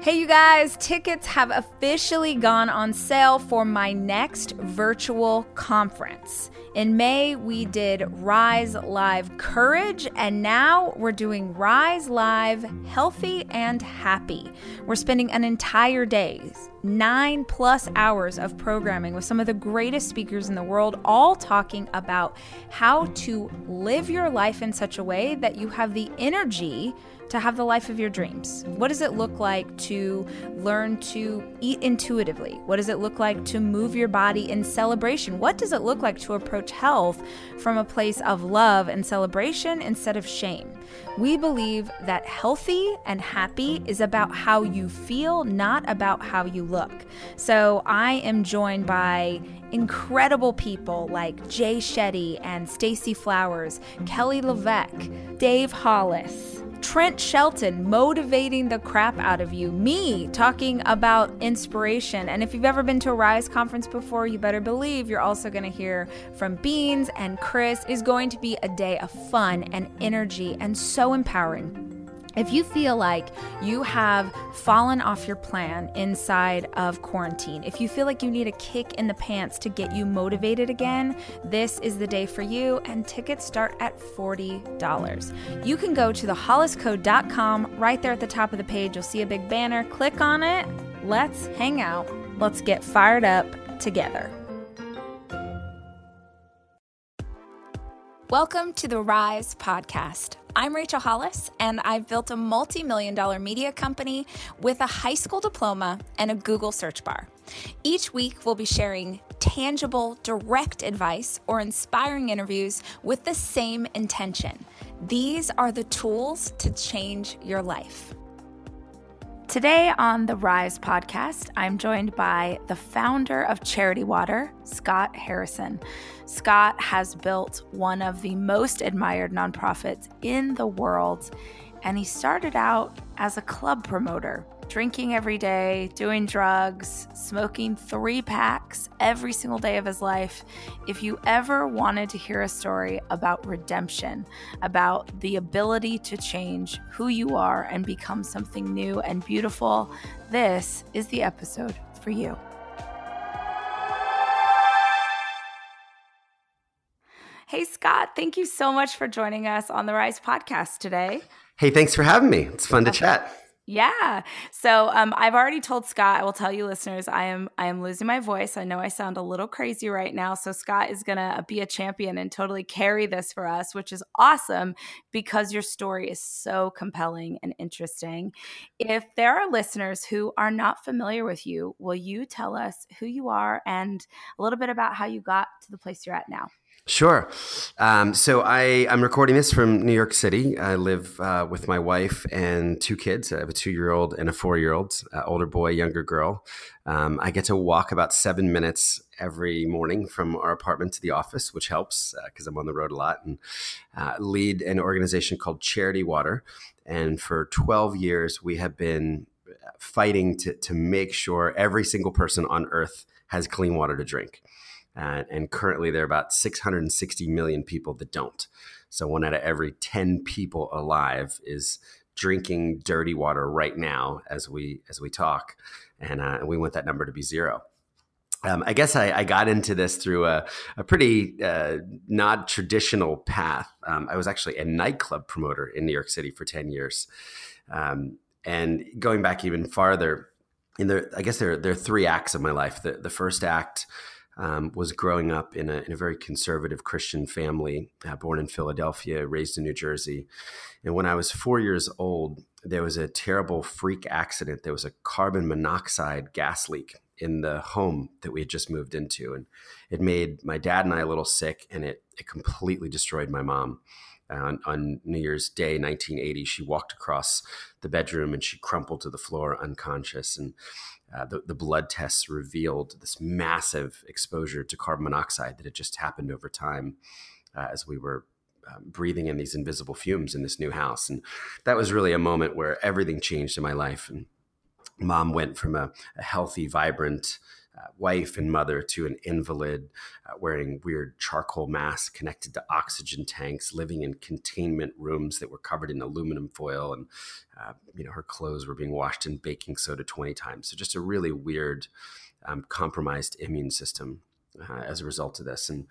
Hey, you guys, tickets have officially gone on sale for my next virtual conference. In May, we did Rise Live Courage, and now we're doing Rise Live Healthy and Happy. We're spending an entire day, nine plus hours of programming with some of the greatest speakers in the world, all talking about how to live your life in such a way that you have the energy to have the life of your dreams? What does it look like to learn to eat intuitively? What does it look like to move your body in celebration? What does it look like to approach health from a place of love and celebration instead of shame? We believe that healthy and happy is about how you feel, not about how you look. So I am joined by incredible people like Jay Shetty and Stacy Flowers, Kelly LeVeque, Dave Hollis. Trent Shelton motivating the crap out of you, me talking about inspiration. And if you've ever been to a Rise conference before, you better believe you're also going to hear from Beans and Chris. is going to be a day of fun and energy and so empowering. If you feel like you have fallen off your plan inside of quarantine, if you feel like you need a kick in the pants to get you motivated again, this is the day for you, and tickets start at $40. You can go to thehollisco.com. Right there at the top of the page, you'll see a big banner. Click on it. Let's hang out. Let's get fired up together. Welcome to the Rise Podcast. I'm Rachel Hollis, and I've built a multi million dollar media company with a high school diploma and a Google search bar. Each week, we'll be sharing tangible, direct advice or inspiring interviews with the same intention. These are the tools to change your life. Today on the Rise podcast, I'm joined by the founder of Charity Water, Scott Harrison. Scott has built one of the most admired nonprofits in the world, and he started out as a club promoter drinking every day, doing drugs, smoking three packs every single day of his life. If you ever wanted to hear a story about redemption, about the ability to change who you are and become something new and beautiful, this is the episode for you. Hey, Scott, thank you so much for joining us on the Rise podcast today. Hey, thanks for having me. It's fun to chat. Yeah. So um, I've already told Scott. I will tell you, listeners, I am I am losing my voice. I know I sound a little crazy right now. So Scott is gonna be a champion and totally carry this for us, which is awesome because your story is so compelling and interesting. If there are listeners who are not familiar with you, will you tell us who you are and a little bit about how you got to the place you're at now? Sure. Um, so I, I'm recording this from New York City. I live uh, with my wife and two kids. I have a two year old and a four year old, uh, older boy, younger girl. Um, I get to walk about seven minutes every morning from our apartment to the office, which helps because uh, I'm on the road a lot and uh, lead an organization called Charity Water. And for 12 years, we have been fighting to, to make sure every single person on earth has clean water to drink. Uh, and currently, there are about 660 million people that don't. So, one out of every 10 people alive is drinking dirty water right now as we as we talk, and uh, we want that number to be zero. Um, I guess I, I, got into this through a, a pretty uh, not traditional path. Um, I was actually a nightclub promoter in New York City for 10 years. Um, and going back even farther, in the, I guess there, there are three acts of my life. The, the first act um, was growing up in a, in a, very conservative Christian family, uh, born in Philadelphia, raised in New Jersey. And when I was four years old, there was a terrible freak accident. There was a carbon monoxide gas leak in the home that we had just moved into. And it made my dad and I a little sick, and it, it completely destroyed my mom. On, on, New Year's Day, 1980, she walked across the bedroom and she crumpled to the floor unconscious. And uh, the, the, blood tests revealed this massive exposure to carbon monoxide that had just happened over time uh, as we were um, breathing in these invisible fumes in this new house. And that was really a moment where everything changed in my life. And mom went from a, a healthy, vibrant, wife and mother to an invalid uh, wearing weird charcoal masks connected to oxygen tanks, living in containment rooms that were covered in aluminum foil, and uh, you know her clothes were being washed in baking soda twenty times. So just a really weird, um, compromised immune system uh, as a result of this. And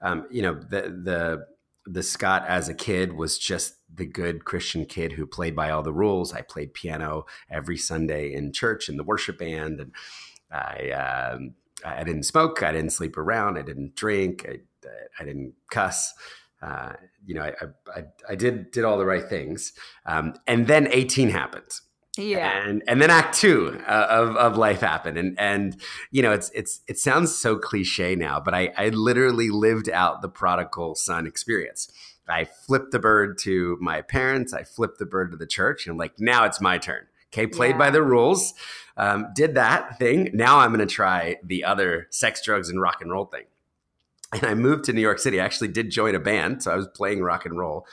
um, you know the the the Scott as a kid was just the good Christian kid who played by all the rules. I played piano every Sunday in church in the worship band, and I um, I didn't smoke, I didn't sleep around, I didn't drink, I, I didn't cuss. Uh, you know, I, I, I did did all the right things, um, and then eighteen happened. Yeah, and and then Act Two uh, of of life happened, and and you know, it's it's it sounds so cliche now, but I I literally lived out the prodigal son experience. I flipped the bird to my parents. I flipped the bird to the church, and like now it's my turn. Okay, played yeah. by the rules. Um, did that thing. Now I'm going to try the other sex, drugs, and rock and roll thing. And I moved to New York City. I actually did join a band, so I was playing rock and roll.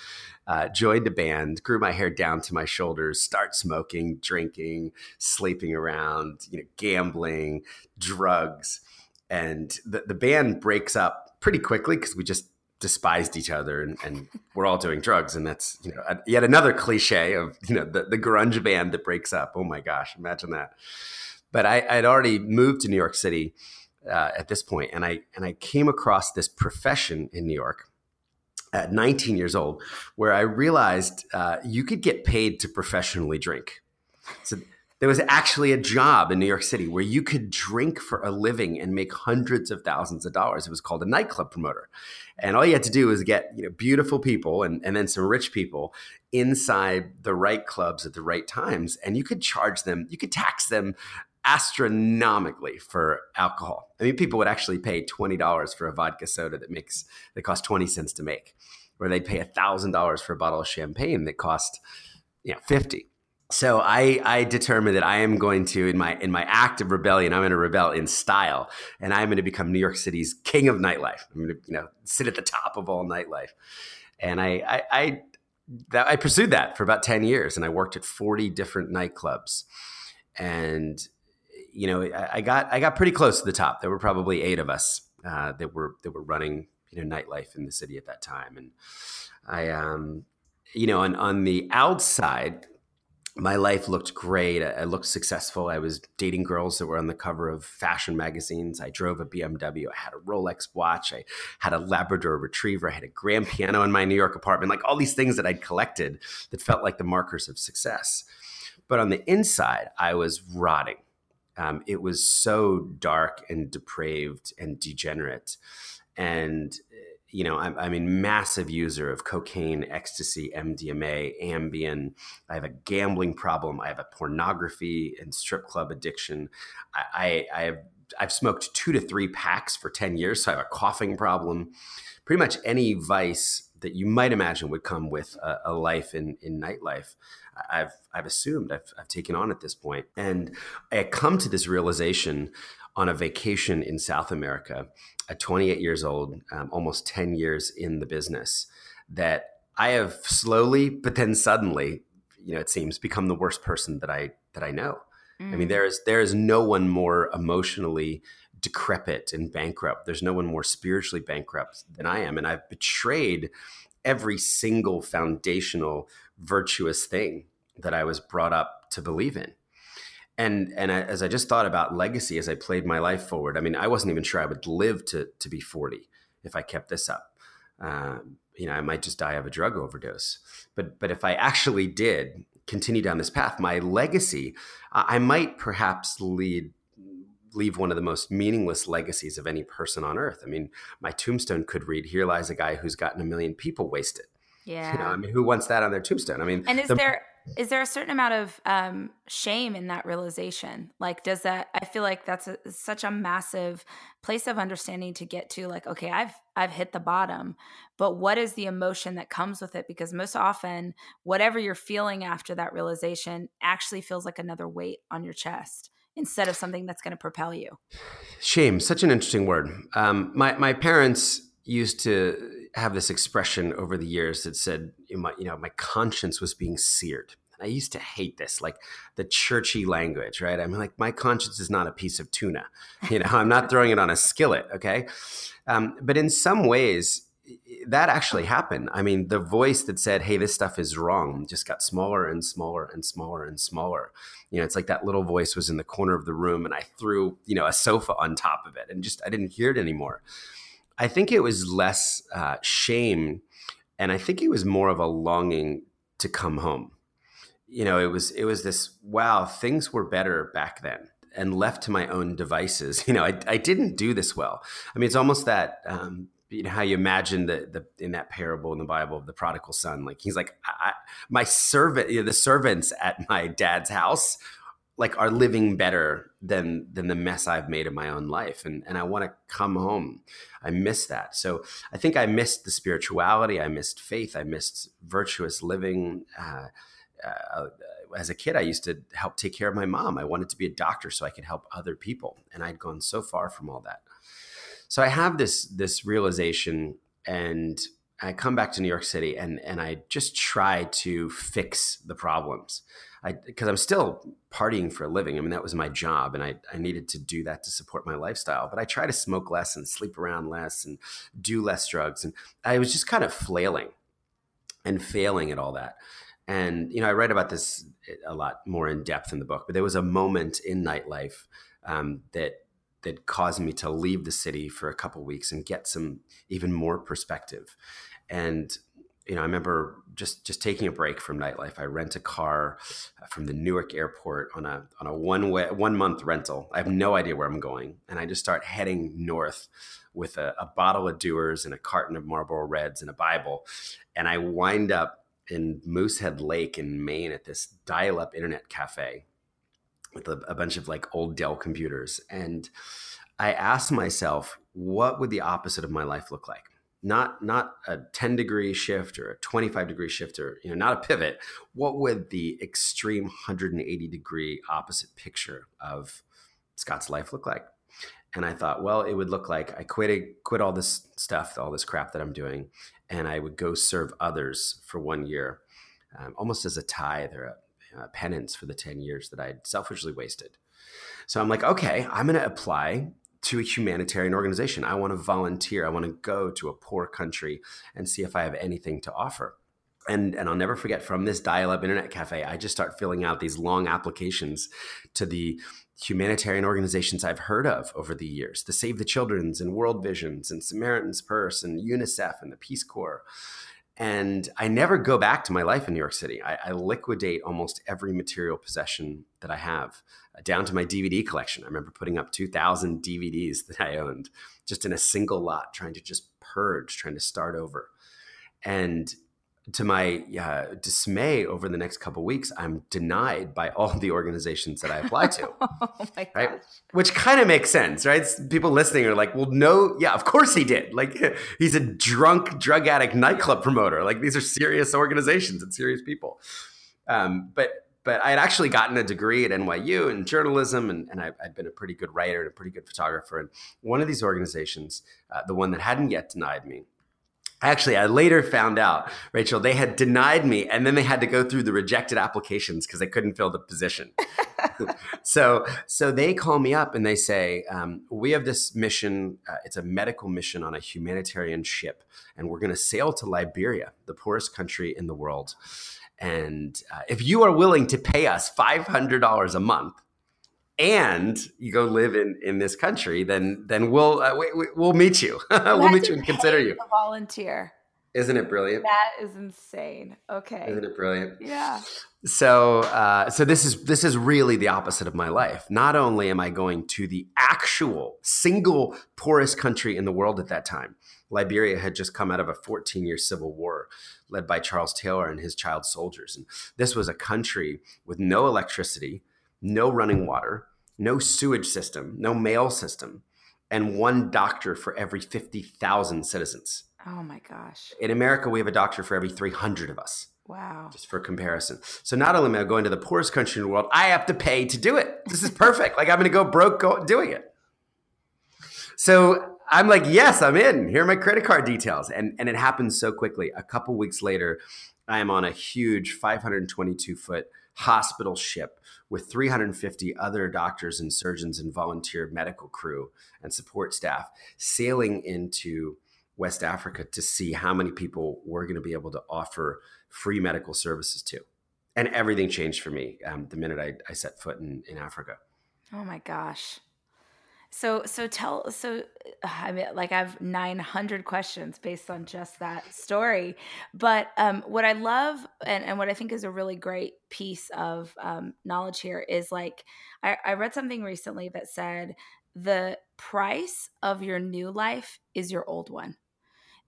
Uh, joined a band, grew my hair down to my shoulders, start smoking, drinking, sleeping around, you know, gambling, drugs, and the the band breaks up pretty quickly because we just despised each other and, and we're all doing drugs. And that's you know yet another cliche of you know the, the grunge band that breaks up. Oh my gosh imagine that. But I, i'd already moved to new york city uh, at this point and i and i came across this profession in new york at 19 years old where i realized uh, you could get paid to professionally drink. So there was actually a job in New York City where you could drink for a living and make hundreds of thousands of dollars. It was called a nightclub promoter. And all you had to do was get you know, beautiful people and, and then some rich people inside the right clubs at the right times. And you could charge them, you could tax them astronomically for alcohol. I mean, people would actually pay $20 for a vodka soda that makes that costs 20 cents to make, or they'd pay $1,000 for a bottle of champagne that cost you know 50 so I, I determined that I am going to in my in my act of rebellion, I'm going to rebel in style, and I'm going to become New York City's king of nightlife. I'm going to you know sit at the top of all nightlife, and I I I, that, I pursued that for about ten years, and I worked at 40 different nightclubs, and you know I, I got I got pretty close to the top. There were probably eight of us uh, that were that were running you know nightlife in the city at that time, and I um you know on on the outside my life looked great. I looked successful. I was dating girls that were on the cover of fashion magazines. I drove a BMW. I had a Rolex watch. I had a Labrador retriever. I had a grand piano in my New York apartment, like all these things that I'd collected that felt like the markers of success. But on the inside, I was rotting. Um, it was so dark and depraved and degenerate. And you know, I'm, I'm a massive user of cocaine, ecstasy, MDMA, Ambien. I have a gambling problem. I have a pornography and strip club addiction. I, I, have I've smoked two to three packs for 10 years, so I have a coughing problem. Pretty much any vice that you might imagine would come with a, a life in, in nightlife, I've, I've assumed, I've, I've taken on at this point. And I come to this realization on a vacation in South America at 28 years old, um, almost 10 years in the business, that I have slowly, but then suddenly, you know, it seems become the worst person that I that I know. Mm. I mean, mm. there is there is no one more emotionally decrepit and bankrupt. There's no one more spiritually bankrupt than I am, and I've betrayed every single foundational virtuous thing that I was brought up to believe in and and I, as I just thought about legacy as I played my life forward, I mean, I wasn't even sure I would live to to be forty if I kept this up. Um, you know, I might just die of a drug overdose. But but if I actually did continue down this path, my legacy, I might perhaps lead leave one of the most meaningless legacies of any person on earth. I mean, my tombstone could read, "Here lies a guy who's gotten a million people wasted." Yeah. You know, I mean, who wants that on their tombstone? I mean, and is the, there is there a certain amount of um, shame in that realization? Like does that i feel like that's a, such a massive place of understanding to get to like okay i've i've hit the bottom but what is the emotion that comes with it? Because most often whatever you're feeling after that realization actually feels like another weight on your chest instead of something that's going to propel you. Shame such an interesting word. Um, my my parents used to have this expression over the years that said, you know, my conscience was being seared. I used to hate this, like the churchy language, right? I'm like, my conscience is not a piece of tuna. You know, I'm not throwing it on a skillet, okay? Um, but in some ways, that actually happened. I mean, the voice that said, "Hey, this stuff is wrong," just got smaller and smaller and smaller and smaller. You know, it's like that little voice was in the corner of the room, and I threw, you know, a sofa on top of it, and just I didn't hear it anymore. I think it was less uh, shame, and I think it was more of a longing to come home. You know, it was it was this wow, things were better back then and left to my own devices, you know, I, I didn't do this well. I mean, it's almost that um, you know how you imagine the, the in that parable in the bible of the prodigal son like he's like my servant you know, the servants at my dad's house like are living better than than the mess i've made in my own life. And and i want to come home. I miss that. So i think i missed the spirituality. I missed faith. I missed virtuous living. Uh, uh, as a kid, I used to help take care of my mom. I wanted to be a doctor so I could help other people, and I'd gone so far from all that. So I have this this realization, and I come back to New York City, and and I just try to fix the problems. I because I'm still partying for a living. I mean, that was my job, and I I needed to do that to support my lifestyle. But I try to smoke less and sleep around less and do less drugs, and I was just kind of flailing and failing at all that. And you know, I write about this a lot more in depth in the book. But there was a moment in nightlife um, that that caused me to leave the city for a couple weeks and get some even more perspective. And you know, I remember just just taking a break from nightlife. I rent a car from the Newark airport on a on a one way one month rental. I have no idea where I'm going, and I just start heading north with a, a bottle of Dewar's and a carton of Marlboro Reds and a Bible, and I wind up in Moosehead Lake in Maine at this dial-up internet cafe with a, a bunch of like old Dell computers. And I asked myself, what would the opposite of my life look like? Not not a 10 degree shift or a 25 degree shift or you know not a pivot. What would the extreme 180 degree opposite picture of Scott's life look like? And I thought, well, it would look like I quit quit all this stuff, all this crap that I'm doing, and I would go serve others for one year, um, almost as a tithe or a uh, penance for the 10 years that I'd selfishly wasted. So I'm like, okay, I'm going to apply to a humanitarian organization. I want to volunteer. I want to go to a poor country and see if I have anything to offer. And, and I'll never forget from this dial up internet cafe, I just start filling out these long applications to the humanitarian organizations I've heard of over the years the Save the Children's and World Visions and Samaritan's Purse and UNICEF and the Peace Corps. And I never go back to my life in New York City. I, I liquidate almost every material possession that I have, uh, down to my DVD collection. I remember putting up 2,000 DVDs that I owned just in a single lot, trying to just purge, trying to start over. And to my uh, dismay over the next couple weeks i'm denied by all the organizations that i apply to. Oh right? which kind of makes sense right? People listening are like well no yeah of course he did. Like he's a drunk drug addict nightclub promoter. Like these are serious organizations and serious people. Um, but but I had actually gotten a degree at NYU in journalism, and, and I, had been a pretty good writer and a pretty good photographer. And one of these organizations, uh, the one that hadn't yet denied me, Actually, I later found out, Rachel, they had denied me and then they had to go through the rejected applications because they couldn't fill the position. so, so they call me up and they say, um, We have this mission. Uh, it's a medical mission on a humanitarian ship, and we're going to sail to Liberia, the poorest country in the world. And uh, if you are willing to pay us $500 a month, and you go live in in this country, then then we'll uh, we, we, we'll meet you. we'll meet you and consider you. A volunteer. Isn't it brilliant? That is insane. Okay. Isn't it brilliant? Yeah. So, uh, so this is this is really the opposite of my life. Not only am I going to the actual single poorest country in the world at that time, Liberia had just come out of a 14 year civil war led by Charles Taylor and his child soldiers, and this was a country with no electricity, no running water, no sewage system, no mail system, and one doctor for every 50,000 citizens. Oh my gosh. In America, we have a doctor for every 300 of us. Wow. Just for comparison. So not only am I going to the poorest country in the world, I have to pay to do it. This is perfect. like I'm going to go broke doing it. So I'm like, yes, I'm in. Here are my credit card details. And, and it happens so quickly. A couple weeks later, I am on a huge 522 foot hospital ship with 350 other doctors and surgeons and volunteer medical crew and support staff sailing into West Africa to see how many people we're going to be able to offer free medical services to. And everything changed for me um, the minute I, I set foot in, in Africa. Oh my gosh. So so tell so I mean like I have 900 questions based on just that story. But um what I love and, and what I think is a really great piece of um, knowledge here is like I, I read something recently that said the price of your new life is your old one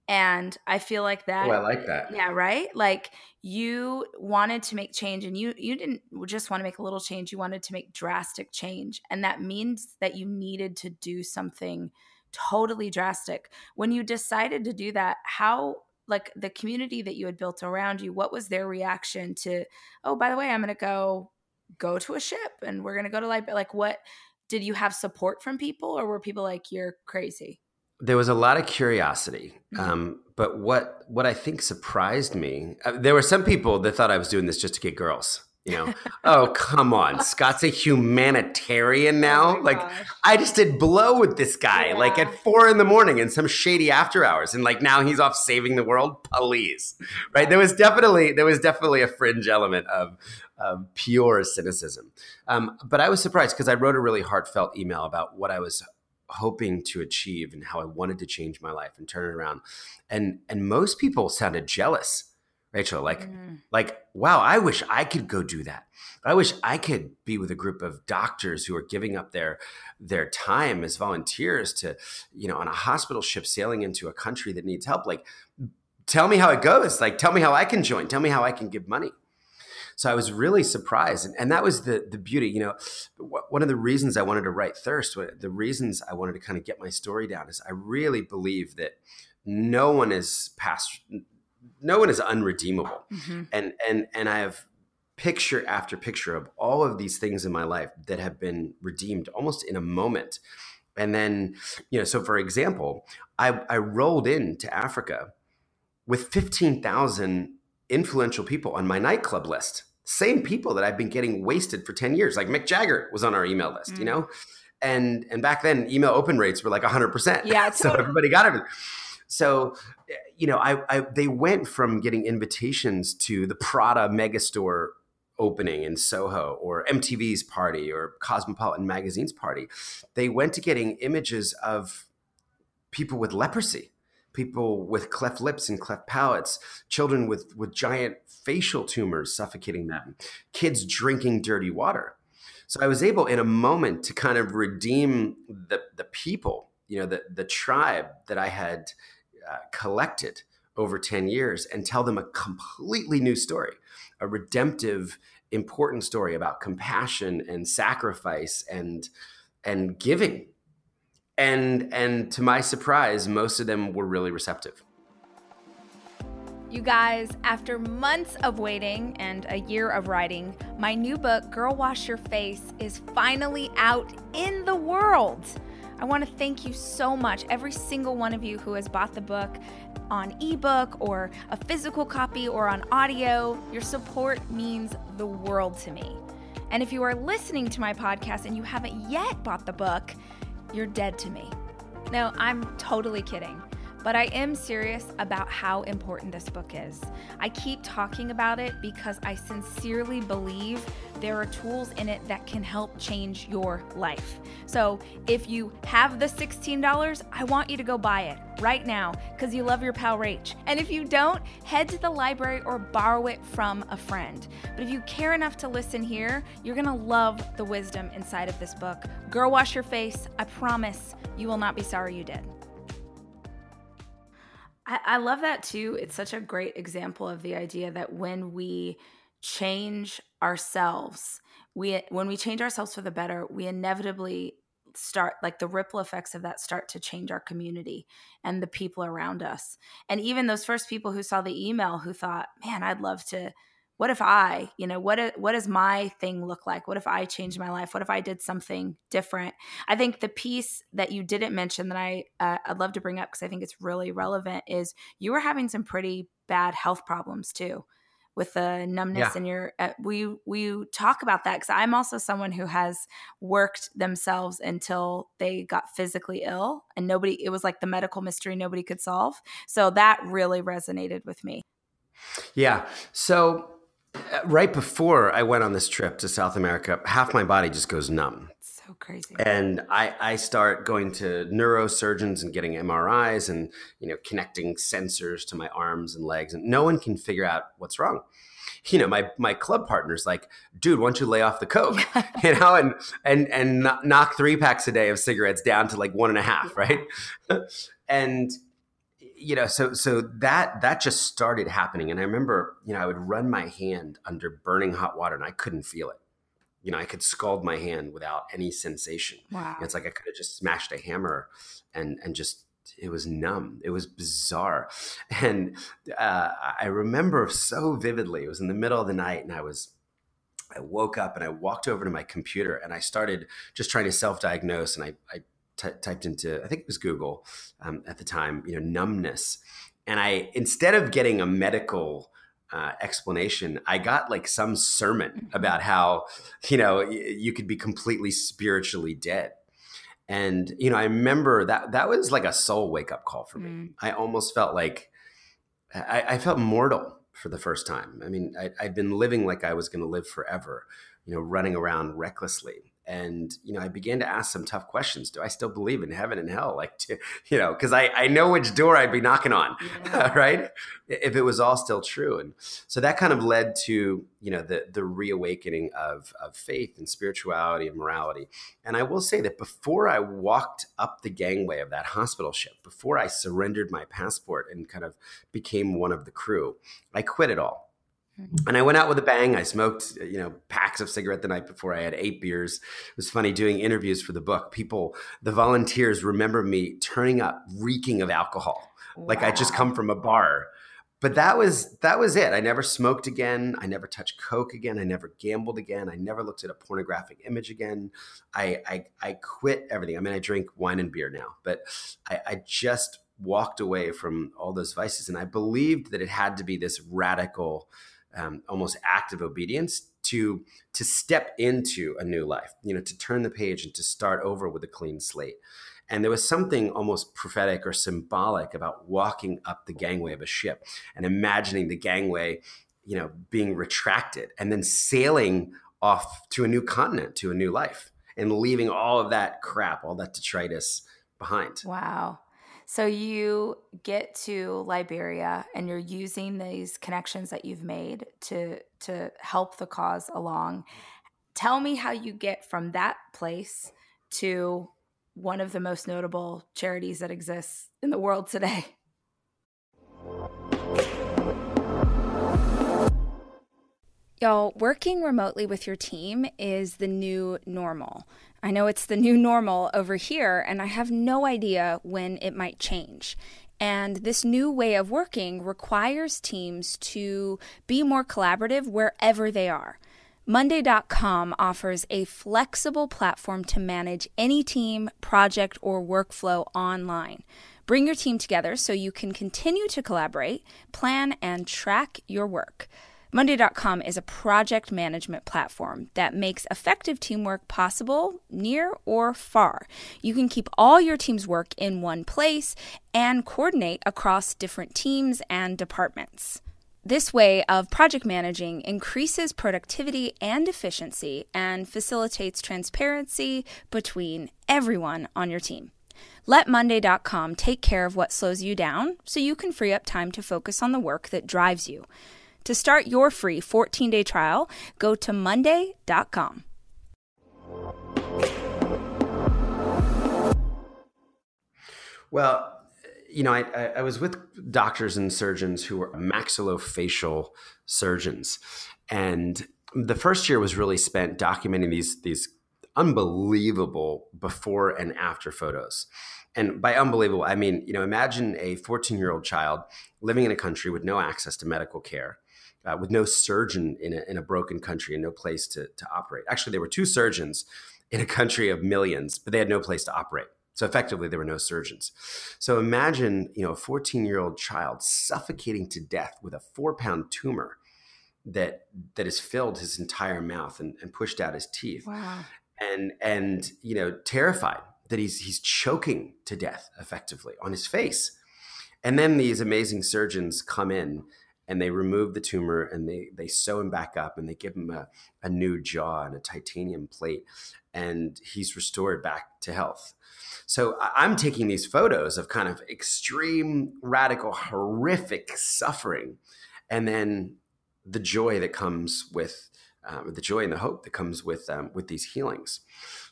and i feel like that oh, i like that. Yeah right? Like you wanted to make change and you you didn't just want to make a little change you wanted to make drastic change and that means that you needed to do something totally drastic. When you decided to do that how like the community that you had built around you what was their reaction to oh by the way i'm going to go go to a ship and we're going to go to like like what did you have support from people or were people like you're crazy there was a lot of curiosity, mm-hmm. um, but what what I think surprised me, uh, there were some people that thought I was doing this just to get girls. You know, oh come on, Scott's a humanitarian now. Oh like gosh. I just did blow with this guy yeah. like at four in the morning in some shady after hours, and like now he's off saving the world. Please, right? There was definitely there was definitely a fringe element of of pure cynicism. Um, but I was surprised because I wrote a really heartfelt email about what I was hoping to achieve and how I wanted to change my life and turn it around. And and most people sounded jealous. Rachel, like mm. like wow, I wish I could go do that. I wish I could be with a group of doctors who are giving up their their time as volunteers to, you know, on a hospital ship sailing into a country that needs help. Like tell me how it goes. Like tell me how I can join. Tell me how I can give money. So I was really surprised, and, and that was the the beauty. You know, one of the reasons I wanted to write Thirst, the reasons I wanted to kind of get my story down, is I really believe that no one is past, no one is unredeemable, mm-hmm. and and and I have picture after picture of all of these things in my life that have been redeemed almost in a moment. And then, you know, so for example, I, I rolled into Africa with 15,000 influential people on my nightclub list. Same people that I've been getting wasted for 10 years. Like Mick Jagger was on our email list, mm. you know? And and back then email open rates were like 100%. Yeah, so everybody got everything. So, you know, I, I they went from getting invitations to the Prada megastore opening in Soho or MTV's party or Cosmopolitan Magazine's party. They went to getting images of people with leprosy people with cleft lips and cleft palates, children with, with giant facial tumors suffocating them, kids drinking dirty water. So I was able in a moment to kind of redeem the, the people, you know, the, the tribe that I had uh, collected over 10 years and tell them a completely new story, a redemptive, important story about compassion and sacrifice and, and giving and and to my surprise most of them were really receptive you guys, after months of waiting and a year of writing, my new book, Girl Wash Your Face, is finally out in the world. I want to thank you so much, every single one of you who has bought the book on ebook or a physical copy or on audio. Your support means the world to me. And if you are listening to my podcast and you haven't yet bought the book, you're dead to me. No, I'm totally kidding. But I am serious about how important this book is. I keep talking about it because I sincerely believe there are tools in it that can help change your life. So if you have the $16, I want you to go buy it right now because you love your pal Rach. And if you don't, head to the library or borrow it from a friend. But if you care enough to listen here, you're gonna love the wisdom inside of this book. Girl, wash your face. I promise you will not be sorry you did. I, I love that too. It's such a great example of the idea that when we change ourselves, we when we change ourselves for the better, we inevitably start like the ripple effects of that start to change our community and the people around us. And even those first people who saw the email who thought, "Man, I'd love to what if I, you know, what what does my thing look like? What if I changed my life? What if I did something different? I think the piece that you didn't mention that I uh, I'd love to bring up because I think it's really relevant is you were having some pretty bad health problems too. with the numbness yeah. in your uh, we we talk about that because i'm also someone who has worked themselves until they got physically ill and nobody it was like the medical mystery nobody could solve so that really resonated with me yeah so uh, right before i went on this trip to south america half my body just goes numb so crazy. And I, I start going to neurosurgeons and getting MRIs and you know connecting sensors to my arms and legs, and no one can figure out what's wrong. You know, my my club partner's like, dude, why don't you lay off the coke? you know, and and and knock three packs a day of cigarettes down to like one and a half, right? and you know, so so that that just started happening, and I remember, you know, I would run my hand under burning hot water, and I couldn't feel it you know, I could scald my hand without any sensation. Wow. It's like I could have just smashed a hammer and and just it was numb. It was bizarre. And uh, I remember so vividly. It was in the middle of the night, and I was I woke up and I walked over to my computer and I started just trying to self-diagnose. And I, I t- typed into I think it was Google um, at the time, you know, numbness. And I instead of getting a medical uh, explanation, I got like some sermon mm-hmm. about how, you know, you could be completely spiritually dead. And, you know, I remember that that was like a soul wake up call for me. Mm. I almost felt like I, I, felt mortal for the first time. I mean, I, I'd been living like I was going to live forever, you know, running around recklessly and you know i began to ask some tough questions. Do i still believe in heaven and hell? Like to, you know because I, I know which door i'd be knocking on yeah. right? If it was all still true. And so that kind of led to you know the the reawakening of of faith and spirituality and morality. And i will say that before i walked up the gangway of that hospital ship before i surrendered my passport and kind of became one of the crew i quit it all. Mm-hmm. And I went out with a bang. I smoked, you know, packs of cigarette the night before. I had eight beers. It was funny doing interviews for the book. People, the volunteers remember me turning up reeking of alcohol. Wow. Like I just come from a bar. But that was that was it. I never smoked again. I never touched coke again. I never gambled again. I never looked at a pornographic image again. I I, I quit everything. I mean, I drink wine and beer now, but I, I just walked away from all those vices, and I believed that it had to be this radical um, almost active obedience to to step into a new life you know to turn the page and to start over with a clean slate. And there was something almost prophetic or symbolic about walking up the gangway of a ship and imagining the gangway you know being retracted and then sailing off to a new continent to a new life and leaving all of that crap all that detritus behind. Wow so you get to Liberia and you're using these connections that you've made to to help the cause along. Tell me how you get from that place to one of the most notable charities that exists in the world today. Y'all, working remotely with your team is the new normal. I know it's the new normal over here, and I have no idea when it might change. And this new way of working requires teams to be more collaborative wherever they are. Monday.com offers a flexible platform to manage any team, project, or workflow online. Bring your team together so you can continue to collaborate, plan, and track your work. Monday.com is a project management platform that makes effective teamwork possible near or far. You can keep all your team's work in one place and coordinate across different teams and departments. This way of project managing increases productivity and efficiency and facilitates transparency between everyone on your team. Let Monday.com take care of what slows you down so you can free up time to focus on the work that drives you. To start your free 14 day trial, go to Monday.com. Well, you know, I, I, was with doctors and surgeons who were maxillofacial surgeons. And the first year was really spent documenting these, these unbelievable before and after photos. And by unbelievable, I mean, you know, imagine a 14 year old child living in a country with no access to medical care uh, with no surgeon in a, in a broken country and no place to, to operate. Actually, there were two surgeons in a country of millions, but they had no place to operate. So effectively, there were no surgeons. So imagine, you know, a 14 year old child suffocating to death with a four pound tumor that that has filled his entire mouth and, and pushed out his teeth. Wow. And and you know, terrified that he's he's choking to death effectively on his face. And then these amazing surgeons come in and they remove the tumor and they they sew him back up and they give him a, a new jaw and a titanium plate and he's restored back to health. So i'm taking these photos of kind of extreme radical horrific suffering and then the joy that comes with um, the joy and the hope that comes with um, with these healings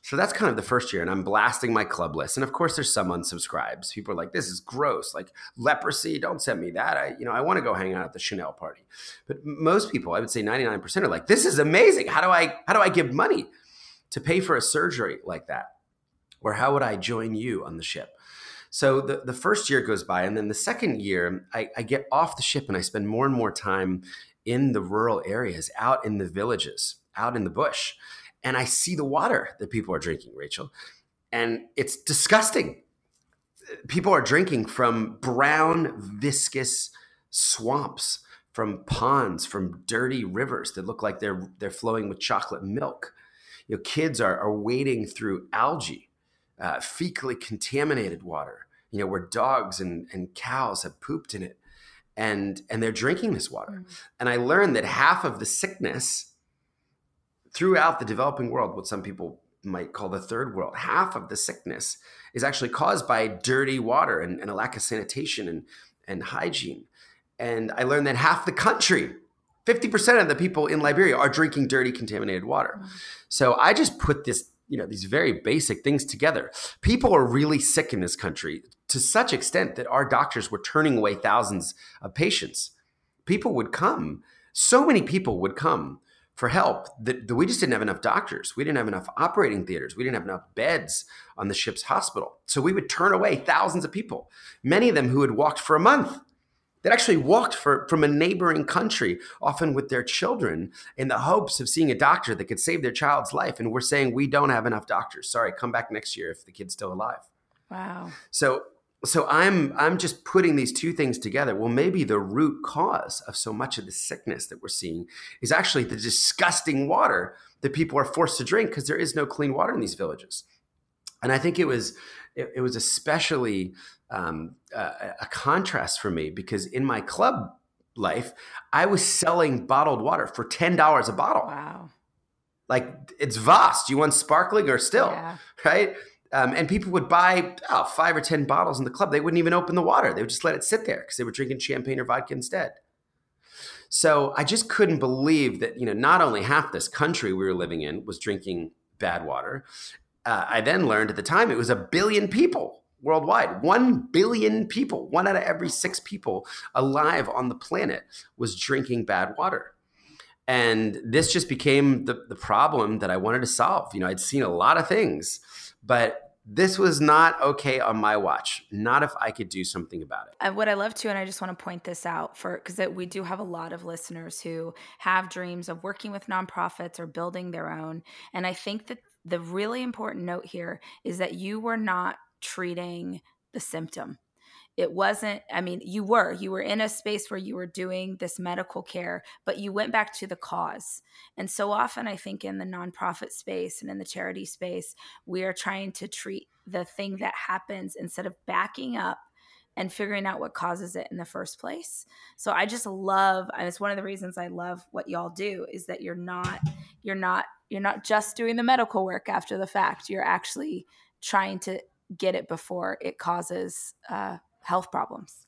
so that's kind of the first year, and I'm blasting my club list. And of course, there's some unsubscribes. People are like, "This is gross. Like leprosy. Don't send me that. I, you know, I want to go hang out at the Chanel party." But most people, I would say 99%, are like, "This is amazing. How do I how do I give money to pay for a surgery like that? Or how would I join you on the ship?" So the, the first year goes by, and then the second year, I, I get off the ship and I spend more and more time in the rural areas, out in the villages, out in the bush and I see the water that people are drinking, Rachel, and it's disgusting. People are drinking from brown, viscous swamps, from ponds, from dirty rivers that look like they're they're flowing with chocolate milk. You know, kids are, are wading through algae, uh, fecally contaminated water. You know, where dogs and, and cows have pooped in it, and and they're drinking this water. Mm. And I learned that half of the sickness throughout the developing world, what some people might call the third world, half of the sickness is actually caused by dirty water and, and a lack of sanitation and, and hygiene. And I learned that half the country, 50% of the people in Liberia are drinking dirty, contaminated water. Mm-hmm. So I just put this, you know, these very basic things together. People are really sick in this country to such extent that our doctors were turning away thousands of patients. People would come, so many people would come for help that we just didn't have enough doctors. We didn't have enough operating theaters. We didn't have enough beds on the ship's hospital. So we would turn away thousands of people, many of them who had walked for a month. That actually walked for, from a neighboring country, often with their children, in the hopes of seeing a doctor that could save their child's life. And we're saying, we don't have enough doctors. Sorry, come back next year if the kid's still alive. Wow. So so i'm i'm just putting these two things together well maybe the root cause of so much of the sickness that we're seeing is actually the disgusting water that people are forced to drink because there is no clean water in these villages and i think it was it, it was especially um, a, a contrast for me because in my club life i was selling bottled water for $10 a bottle wow like it's vast you want sparkling or still yeah. right um, and people would buy oh, five or 10 bottles in the club. They wouldn't even open the water. They would just let it sit there because they were drinking champagne or vodka instead. So I just couldn't believe that, you know, not only half this country we were living in was drinking bad water. Uh, I then learned at the time it was a billion people worldwide. One billion people, one out of every six people alive on the planet was drinking bad water. And this just became the, the problem that I wanted to solve. You know, I'd seen a lot of things but this was not okay on my watch. Not if I could do something about it. What I love too, and I just want to point this out for because we do have a lot of listeners who have dreams of working with nonprofits or building their own. And I think that the really important note here is that you were not treating the symptom. It wasn't i mean you were you were in a space where you were doing this medical care but you went back to the cause. And so often i think in the nonprofit space and in the charity space we are trying to treat the thing that happens instead of backing up and figuring out what causes it in the first place. So I just love and it's one of the reasons I love what y'all do is that you're not you're not you're not just doing the medical work after the fact. You're actually trying to get it before it causes uh, health problems.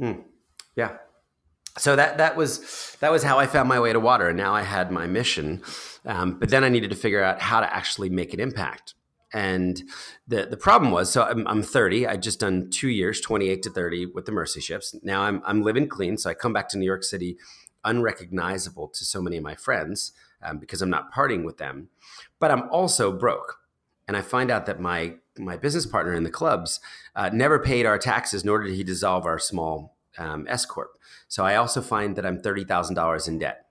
Mm, yeah. So that that was that was how I found my way to water, and now I had my mission. Um, but then I needed to figure out how to actually make an impact. And the the problem was, so I'm, I'm 30. I'd just done two years, 28 to 30, with the Mercy ships. Now I'm I'm living clean, so I come back to New York City, unrecognizable to so many of my friends um, because I'm not partying with them. But I'm also broke, and I find out that my my business partner in the clubs uh, never paid our taxes, nor did he dissolve our small um, S corp. So I also find that I'm thirty thousand dollars in debt.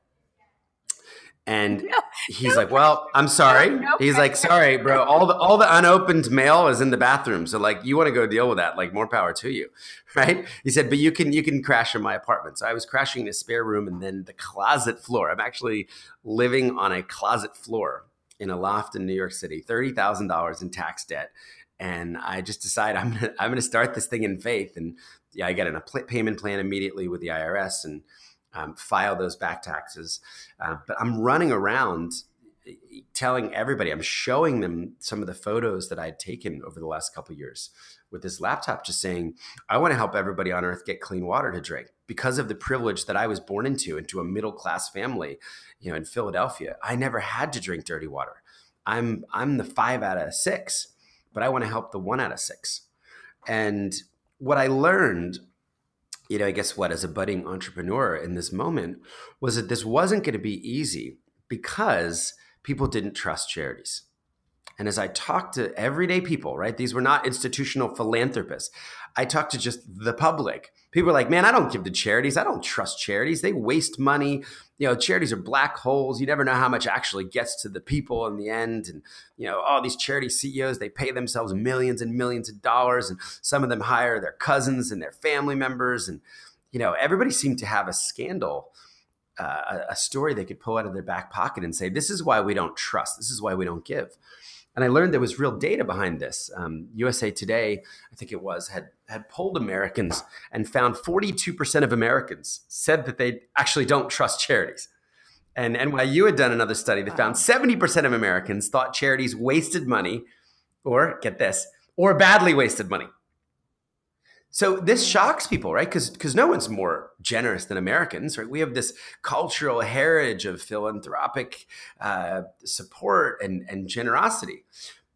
And no, he's like, "Well, I'm sorry." No, he's like, "Sorry, bro. All the all the unopened mail is in the bathroom. So like, you want to go deal with that? Like, more power to you, right?" He said, "But you can you can crash in my apartment." So I was crashing in a spare room and then the closet floor. I'm actually living on a closet floor in a loft in New York City, thirty thousand dollars in tax debt, and I just decide I'm gonna, I'm going to start this thing in faith. And yeah, I get an, a payment plan immediately with the IRS and um, file those back taxes. Uh, but I'm running around telling everybody, I'm showing them some of the photos that I'd taken over the last couple years with this laptop, just saying, I want to help everybody on earth get clean water to drink because of the privilege that I was born into, into a middle class family, you know, in Philadelphia. I never had to drink dirty water. I'm I'm the five out of six, but I want to help the one out of six. And what I learned you know, I guess what, as a budding entrepreneur in this moment, was that this wasn't going to be easy because people didn't trust charities. And as I talked to everyday people, right, these were not institutional philanthropists. I talked to just the public. People are like, man, I don't give to charities. I don't trust charities. They waste money. You know, charities are black holes. You never know how much actually gets to the people in the end. And, you know, all these charity CEOs, they pay themselves millions and millions of dollars. And some of them hire their cousins and their family members. And, you know, everybody seemed to have a scandal uh, a story they could pull out of their back pocket and say, this is why we don't trust. This is why we don't give. And I learned there was real data behind this. Um, USA Today, I think it was, had had polled Americans and found 42% of Americans said that they actually don't trust charities. And NYU had done another study that found 70% of Americans thought charities wasted money, or get this, or badly wasted money. So this shocks people, right? Because because no one's more generous than Americans, right? We have this cultural heritage of philanthropic uh, support and and generosity,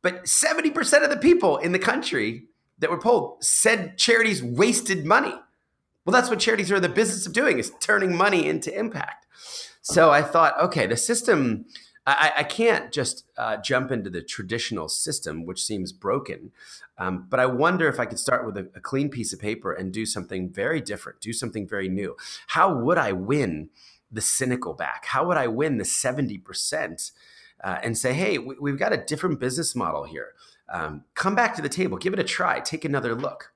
but seventy percent of the people in the country that were polled said charities wasted money. Well, that's what charities are in the business of doing is turning money into impact. So I thought, okay, the system I, I can't just uh, jump into the traditional system, which seems broken. Um, but I wonder if I could start with a, a, clean piece of paper and do something very different, do something very new. How would I win the cynical back? How would I win the 70%? Uh, and say, hey, we, have got a different business model here. Um, come back to the table, give it a try, take another look.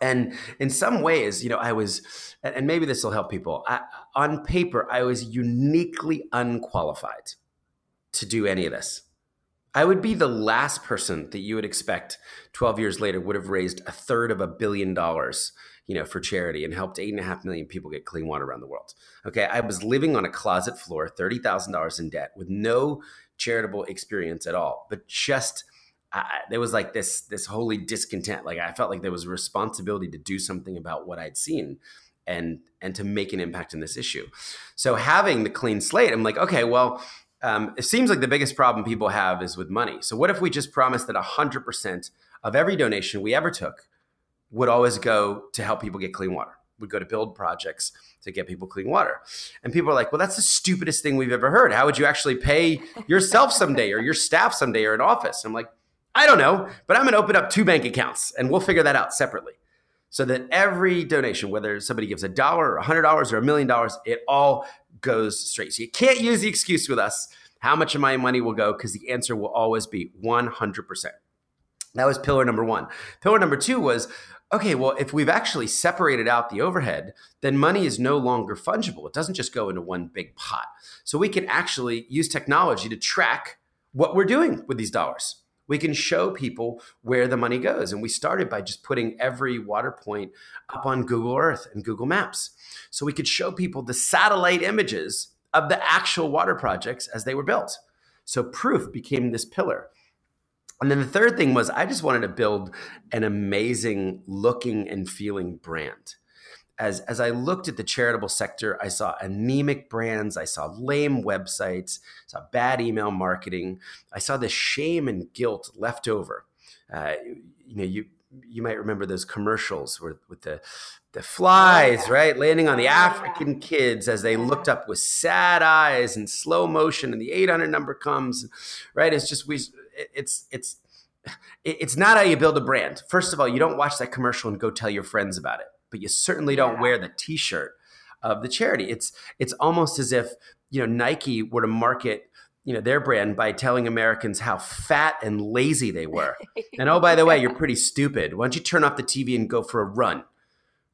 And in some ways, you know, I was, and maybe this will help people. I, on paper, I was uniquely unqualified to do any of this. I would be the last person that you would expect 12 years later would have raised a third of a billion dollars, you know, for charity and helped eight and a half million people get clean water around the world. Okay. I was living on a closet floor, $30,000 in debt with no charitable experience at all, but just, I, there was like this, this holy discontent. Like I felt like there was a responsibility to do something about what I'd seen and, and to make an impact in this issue. So having the clean slate, I'm like, okay, well, um, it seems like the biggest problem people have is with money. So, what if we just promised that 100% of every donation we ever took would always go to help people get clean water? Would go to build projects to get people clean water. And people are like, well, that's the stupidest thing we've ever heard. How would you actually pay yourself someday or your staff someday or an office? And I'm like, I don't know, but I'm going to open up two bank accounts and we'll figure that out separately so that every donation, whether somebody gives a dollar or a hundred dollars or a million dollars, it all goes straight. So you can't use the excuse with us how much of my money will go because the answer will always be 100%. That was pillar number one. Pillar number two was okay, well, if we've actually separated out the overhead, then money is no longer fungible. It doesn't just go into one big pot. So we can actually use technology to track what we're doing with these dollars. We can show people where the money goes. And we started by just putting every water point up on Google Earth and Google Maps. So we could show people the satellite images of the actual water projects as they were built. So proof became this pillar. And then the third thing was I just wanted to build an amazing looking and feeling brand as as I looked at the charitable sector, I saw anemic brands, I saw lame websites, saw bad email marketing, I saw the shame and guilt left over. Uh, you know, you you might remember those commercials where, with the the flies, right, landing on the African kids as they looked up with sad eyes and slow motion, and the 800 number comes, right? It's just we, it's it's it's not how you build a brand. First of all, you don't watch that commercial and go tell your friends about it but you certainly don't yeah. wear the T-shirt of the charity. It's it's almost as if you know Nike were to market you know their brand by telling Americans how fat and lazy they were. and oh, by the way, you're pretty stupid. Why don't you turn off the TV and go for a run,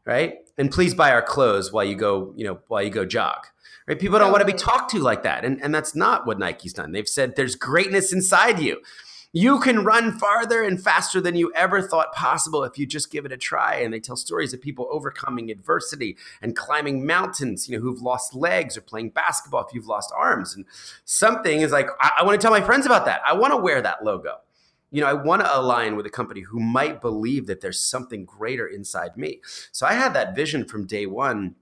right? And please buy our clothes while you go, you know, while you go jog. Right? People don't want to be talked to like that, and and that's not what Nike's done. They've said there's greatness inside you. You can run farther and faster than you ever thought possible if you just give it a try. And they tell stories of people overcoming adversity and climbing mountains, you know, who've lost legs or playing basketball if you've lost arms. And something is like, I, I want to tell my friends about that. I want to wear that logo. You know, I want to align with a company who might believe that there's something greater inside me. So I had that vision from day one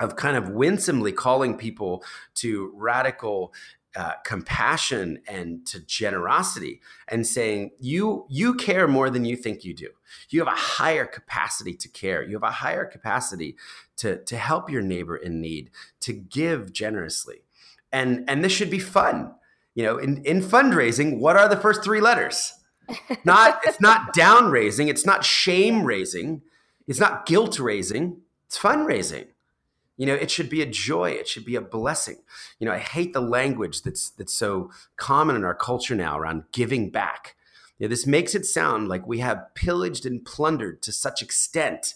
of kind of winsomely calling people to radical uh, compassion and to generosity and saying you you care more than you think you do. You have a higher capacity to care. You have a higher capacity to to help your neighbor in need to give generously. And and this should be fun. You know in in fundraising what are the first three letters? Not it's not down raising it's not shame raising it's not guilt raising it's fundraising you know, it should be a joy. It should be a blessing. You know, I hate the language that's that's so common in our culture now around giving back. You know, this makes it sound like we have pillaged and plundered to such extent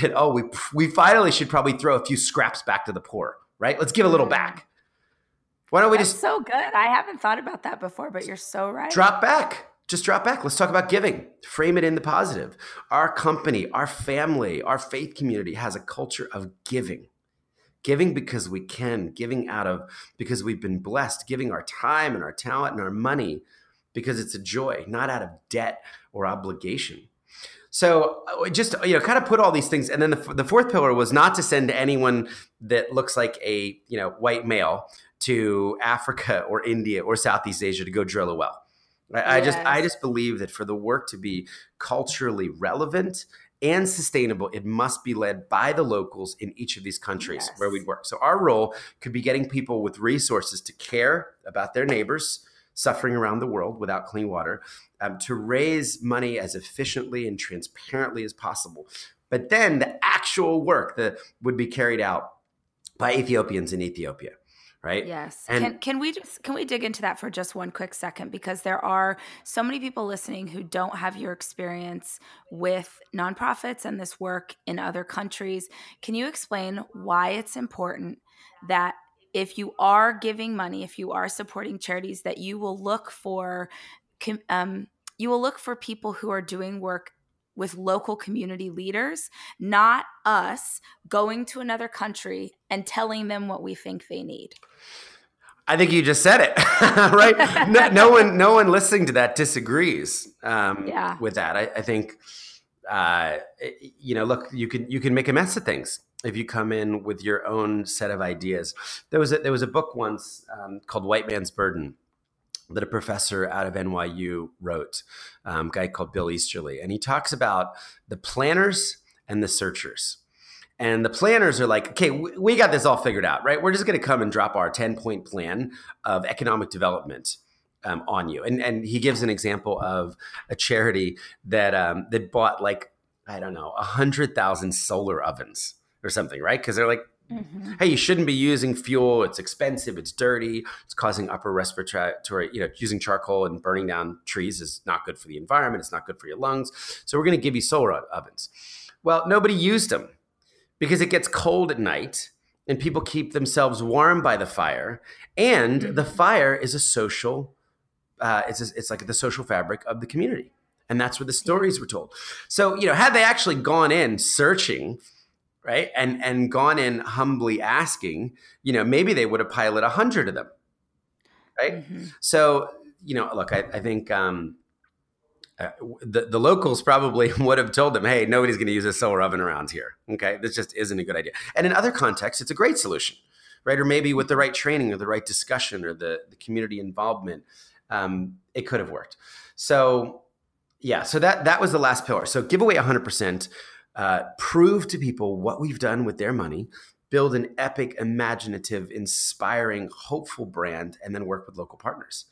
that oh, we we finally should probably throw a few scraps back to the poor, right? Let's give a little mm. back. Why don't we That's just so good? I haven't thought about that before, but you're so right. Drop back. Just drop back. Let's talk about giving. Frame it in the positive. Our company, our family, our faith community has a culture of giving giving because we can, giving out of because we've been blessed, giving our time and our talent and our money because it's a joy, not out of debt or obligation. So uh, just you know, kind of put all these things, and then the, the fourth pillar was not to send anyone that looks like a you know white male to Africa or India or Southeast Asia to go drill a well. I, yes. I just I just believe that for the work to be culturally relevant and sustainable, it must be led by the locals in each of these countries yes. where we work. So our role could be getting people with resources to care about their neighbors suffering around the world without clean water, um, to raise money as efficiently and transparently as possible. But then the actual work that would be carried out by Ethiopians in Ethiopia right? Yes. And can, can we just can we dig into that for just one quick second because there are so many people listening who don't have your experience with nonprofits and this work in other countries. Can you explain why it's important that if you are giving money, if you are supporting charities, that you will look for um, you will look for people who are doing work with local community leaders, not us going to another country and telling them what we think they need. I think you just said it, right? no, no, one, no one listening to that disagrees um, yeah. with that. I, I think, uh, you know, look, you can you can make a mess of things if you come in with your own set of ideas. There was a, there was a book once um, called White Man's Burden that a professor out of NYU wrote, um, guy called Bill Easterly, and he talks about the planners and the searchers. And the planners are like, okay, we got this all figured out, right? We're just going to come and drop our 10 point plan of economic development um, on you. And, and he gives an example of a charity that, um, that bought like, I don't know, 100,000 solar ovens or something, right? Because they're like, Mm-hmm. Hey, you shouldn't be using fuel. It's expensive. It's dirty. It's causing upper respiratory, you know, using charcoal and burning down trees is not good for the environment. It's not good for your lungs. So we're going to give you solar ovens. Well, nobody used them because it gets cold at night and people keep themselves warm by the fire. And mm-hmm. the fire is a social, uh, it's, a, it's like the social fabric of the community. And that's where the stories were told. So, you know, had they actually gone in searching, right? And and gone in humbly asking you know maybe they would have piloted a hundred of them right? Mm-hmm. so you know look i, I think um, uh, the, the locals probably would have told them hey nobody's going to use a solar oven around here okay? This just isn't a good idea. And in other contexts it's a great solution right? Or maybe with the right training or the right discussion or the, the community involvement um, it could have worked. So yeah so that that was the last pillar. So give away 100% uh, prove to people what we've done with their money, build an epic, imaginative, inspiring, hopeful brand, and then work with local partners.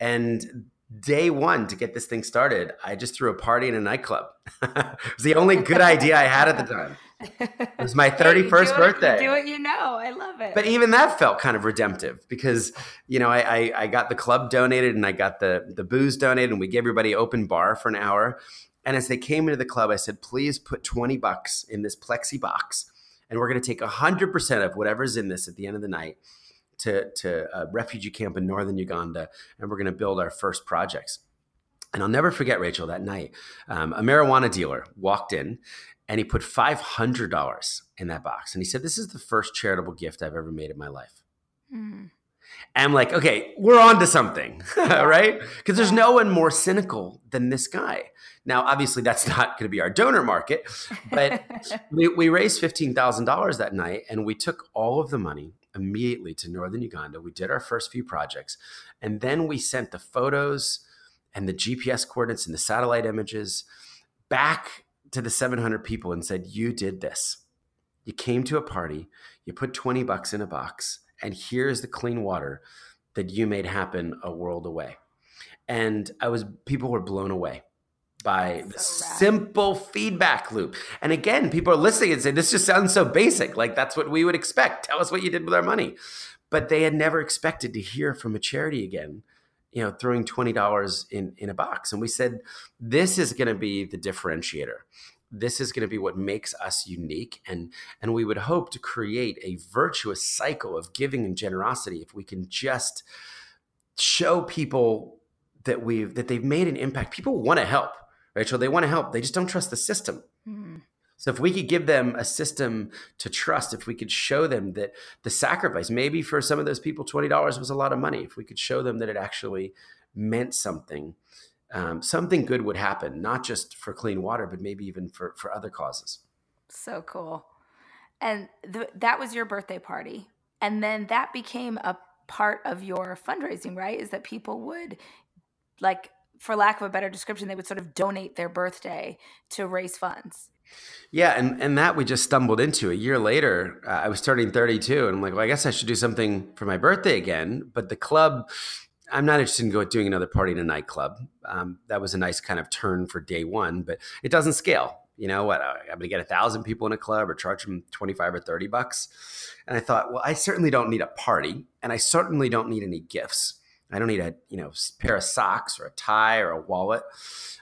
And day one to get this thing started, I just threw a party in a nightclub. it was the only good idea I had at the time. It was my 31st hey, birthday. do what you know. I love it. But even that felt kind of redemptive because, you know, I, I, I got the club donated and I got the, the booze donated and we gave everybody open bar for an hour. And as they came into the club, I said, please put 20 bucks in this plexi box. And we're going to take 100% of whatever's in this at the end of the night to, to a refugee camp in northern Uganda. And we're going to build our first projects. And I'll never forget, Rachel, that night, um, a marijuana dealer walked in and he put $500 in that box. And he said, This is the first charitable gift I've ever made in my life. Mm. And I'm like, okay, we're on to something, right? Because there's no one more cynical than this guy. Now, obviously, that's not going to be our donor market, but we, we raised $15,000 that night and we took all of the money immediately to northern Uganda. We did our first few projects, and then we sent the photos and the GPS coordinates and the satellite images back to the 700 people and said, You did this. You came to a party, you put 20 bucks in a box, and here's the clean water that you made happen a world away. And I was, people were blown away by the simple feedback loop. And again, people are listening and say, this just sounds so basic. Like that's what we would expect. Tell us what you did with our money. But they had never expected to hear from a charity again, you know, throwing $20 in, in a box. And we said, this is going to be the differentiator. This is going to be what makes us unique. And, and we would hope to create a virtuous cycle of giving and generosity if we can just show people that we've that they've made an impact. People want to help Rachel. They want to help. They just don't trust the system. Mm-hmm. So if we could give them a system to trust, if we could show them that the sacrifice, maybe for some of those people, twenty dollars was a lot of money. If we could show them that it actually meant something, um, something good would happen, not just for clean water, but maybe even for for other causes. So cool. And th- that was your birthday party, and then that became a part of your fundraising, right? Is that people would like for lack of a better description, they would sort of donate their birthday to raise funds. Yeah, and and that we just stumbled into. A year later, uh, I was turning 32, and I'm like, well, I guess I should do something for my birthday again. But the club, I'm not interested in going doing another party in a nightclub. Um, that was a nice kind of turn for day one, but it doesn't scale. You know what? I'm going to get a thousand people in a club or charge them 25 or 30 bucks. And I thought, well, I certainly don't need a party, and I certainly don't need any gifts. I don't need a you know pair of socks or a tie or a wallet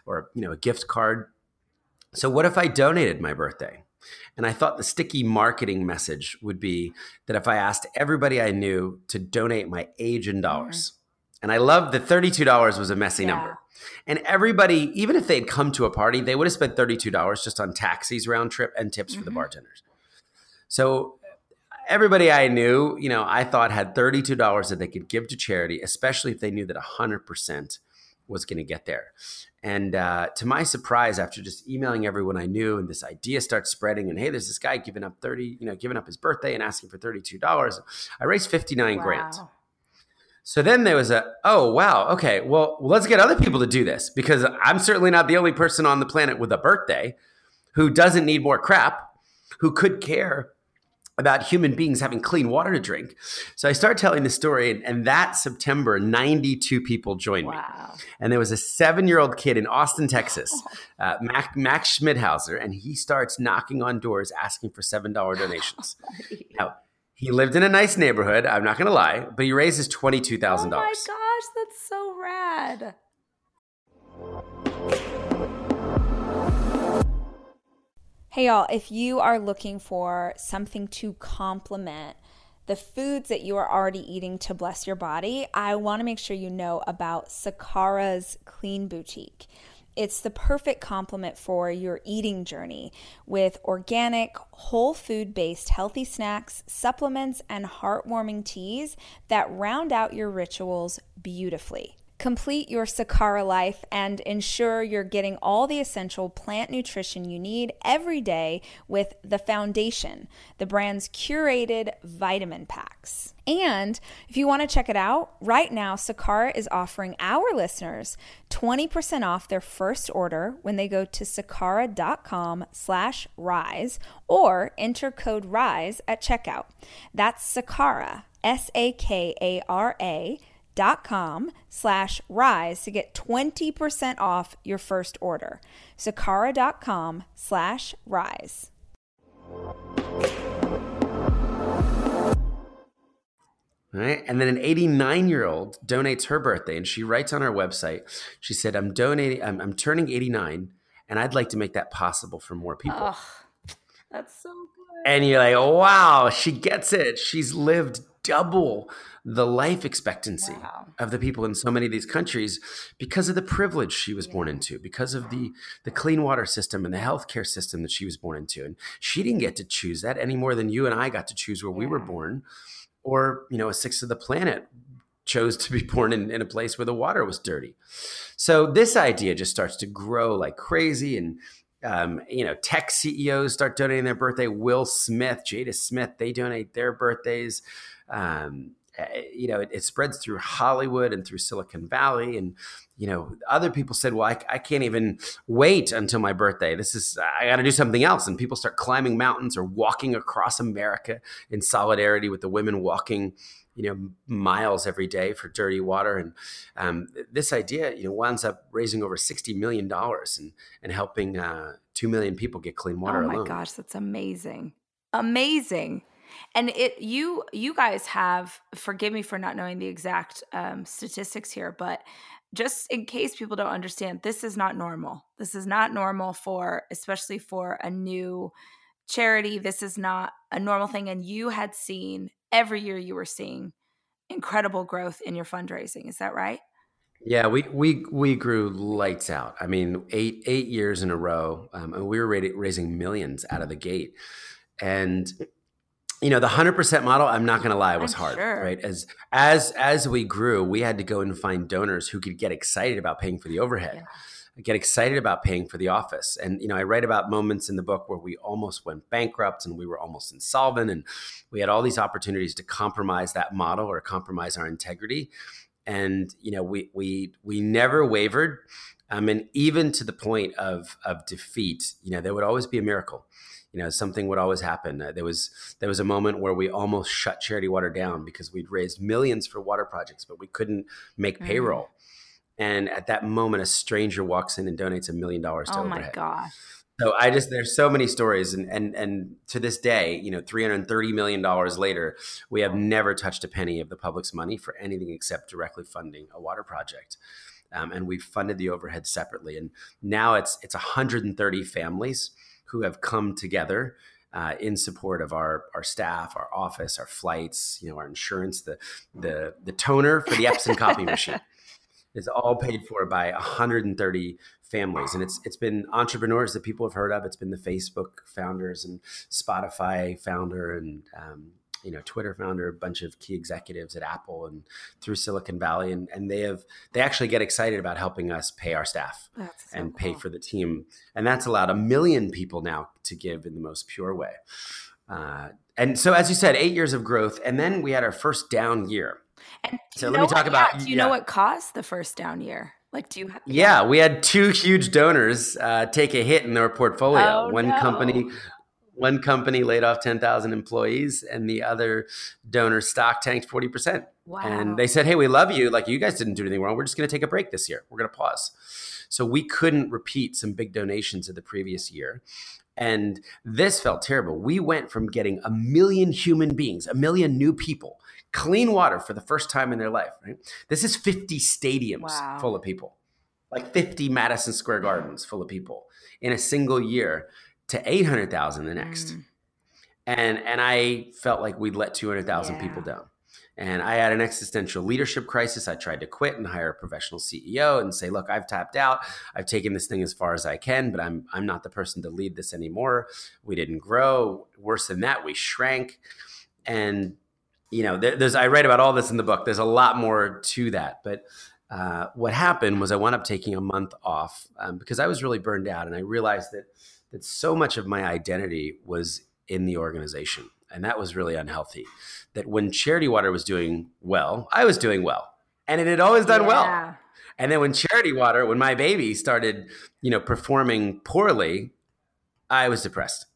or you know a gift card. So what if I donated my birthday? And I thought the sticky marketing message would be that if I asked everybody I knew to donate my age in dollars. And I love that $32 was a messy yeah. number. And everybody, even if they'd come to a party, they would have spent $32 just on taxis round trip and tips mm-hmm. for the mm-hmm. bartenders. So everybody I knew, you know, I thought had $32 that they could give to charity, especially if they knew that 100% was going to get there. And uh, to my surprise, after just emailing everyone I knew, and this idea starts spreading, and hey, there's this guy giving up 30, you know, giving up his birthday and asking for $32. I raised 59 wow. grand. So then there was a, oh, wow, okay, well, let's get other people to do this because I'm certainly not the only person on the planet with a birthday who doesn't need more crap, who could care about human beings having clean water to drink. So I start telling the story, and, and that September, 92 people joined wow. me. And there was a seven year old kid in Austin, Texas, uh, Mac, Max Schmidhauser, and he starts knocking on doors asking for $7 donations. now, he lived in a nice neighborhood, I'm not going to lie, but he raises $22,000. Oh my gosh, that's so rad. Hey, y'all, if you are looking for something to complement the foods that you are already eating to bless your body, I want to make sure you know about Sakara's Clean Boutique. It's the perfect complement for your eating journey with organic, whole food based healthy snacks, supplements, and heartwarming teas that round out your rituals beautifully. Complete your Sakara life and ensure you're getting all the essential plant nutrition you need every day with The Foundation, the brand's curated vitamin packs. And if you want to check it out, right now Sakara is offering our listeners 20% off their first order when they go to sakara.com slash rise or enter code RISE at checkout. That's Sakara, S-A-K-A-R-A dot com slash rise to get 20% off your first order. Sakara.com slash rise. Right. And then an 89 year old donates her birthday and she writes on our website, she said, I'm donating, I'm, I'm turning 89 and I'd like to make that possible for more people. Oh, that's so good. And you're like, wow, she gets it. She's lived double the life expectancy Wow. of the people in so many of these countries because of the privilege she was born into, because of the the clean water system and the healthcare system that she was born into. And she didn't get to choose that any more than you and I got to choose where we were born, or you know, a sixth of the planet chose to be born in, in a place where the water was dirty. So this idea just starts to grow like crazy and um, you know, tech CEOs start donating their birthday. Will Smith, Jada Smith, they donate their birthdays. Um, you know, it, it spreads through Hollywood and through Silicon Valley. And, you know, other people said, well, I, I can't even wait until my birthday. This is, I got to do something else. And people start climbing mountains or walking across America in solidarity with the women walking, you know, miles every day for dirty water. And um, this idea, you know, winds up raising over $60 million and, and helping uh, 2 million people get clean water oh my alone. gosh, that's amazing. Amazing. And it you you guys have forgive me for not knowing the exact um, statistics here, but just in case people don't understand, this is not normal. This is not normal for especially for a new charity. This is not a normal thing. And you had seen every year you were seeing incredible growth in your fundraising. Is that right? Yeah, we we we grew lights out. I mean, eight eight years in a row, um, and we were raising millions out of the gate. And you know, the hundred percent model. I'm not going to lie, was I'm hard. sure. Right as as as we grew, we had to go and find donors who could get excited about paying for the overhead, get excited about paying for the office. And you know, I write about moments in the book where we almost went bankrupt and we were almost insolvent, and we had all these opportunities to compromise that model or compromise our integrity and you know we we we never wavered um, and even to the point of of defeat you know there would always be a miracle you know something would always happen uh, there was there was a moment where we almost shut charity water down because we'd raised millions for water projects but we couldn't make Mm. payroll and at that moment a stranger walks in and donates a million dollars to Oh my overhead gosh. so I just there's so many stories and and and to this day, you know, 330 million dollars later, we have never touched a penny of the public's money for anything except directly funding a water project. Um, and we've funded the overhead separately. And now it's it's 130 families who have come together uh, in support of our our staff, our office, our flights, you know, our insurance, the the the toner for the Epson copy machine. Is all paid for by 130 families. And it's it's been entrepreneurs that people have heard of. It's been the facebook founders and spotify founder and um, you know twitter founder a bunch of key executives at apple and through silicon valley and, and they have they actually get excited about helping us pay our staff so and pay for the team and that's allowed a million people now to give in the most pure way uh, and so as you said eight years of growth and then we had our first down year And So let me talk what- about- yeah, do you yeah. know what caused the first down year? Like, do you have? Yeah, we had two huge donors uh, take a hit in their portfolio. Oh, one no. company, one company laid off ten thousand employees, and the other donor stock tanked forty percent. Wow. And they said, "Hey, we love you. Like you guys didn't do anything wrong. We're just going to take a break this year. We're going to pause." So we couldn't repeat some big donations of the previous year. And this felt terrible. We went from getting a million human beings, a million new people, clean water for the first time in their life, right? This is 50 stadiums Wow. full of people, like 50 Madison Square Gardens full of people in a single year to 800,000 the next. Mm. And and I felt like we'd let 200,000 Yeah. people down. And I had an existential leadership crisis. I tried to quit and hire a professional CEO and say, "Look, I've tapped out. I've taken this thing as far as I can, but I'm I'm not the person to lead this anymore." We didn't grow. Worse than that, we shrank. And you know, there, there's I write about all this in the book. There's a lot more to that, but uh, what happened was I wound up taking a month off um, because I was really burned out, and I realized that that so much of my identity was in the organization, and that was really unhealthy. That when Charity Water was doing well, I was doing well, and it had always done well. And then when Charity Water, when my baby started, you know, performing poorly, I was depressed.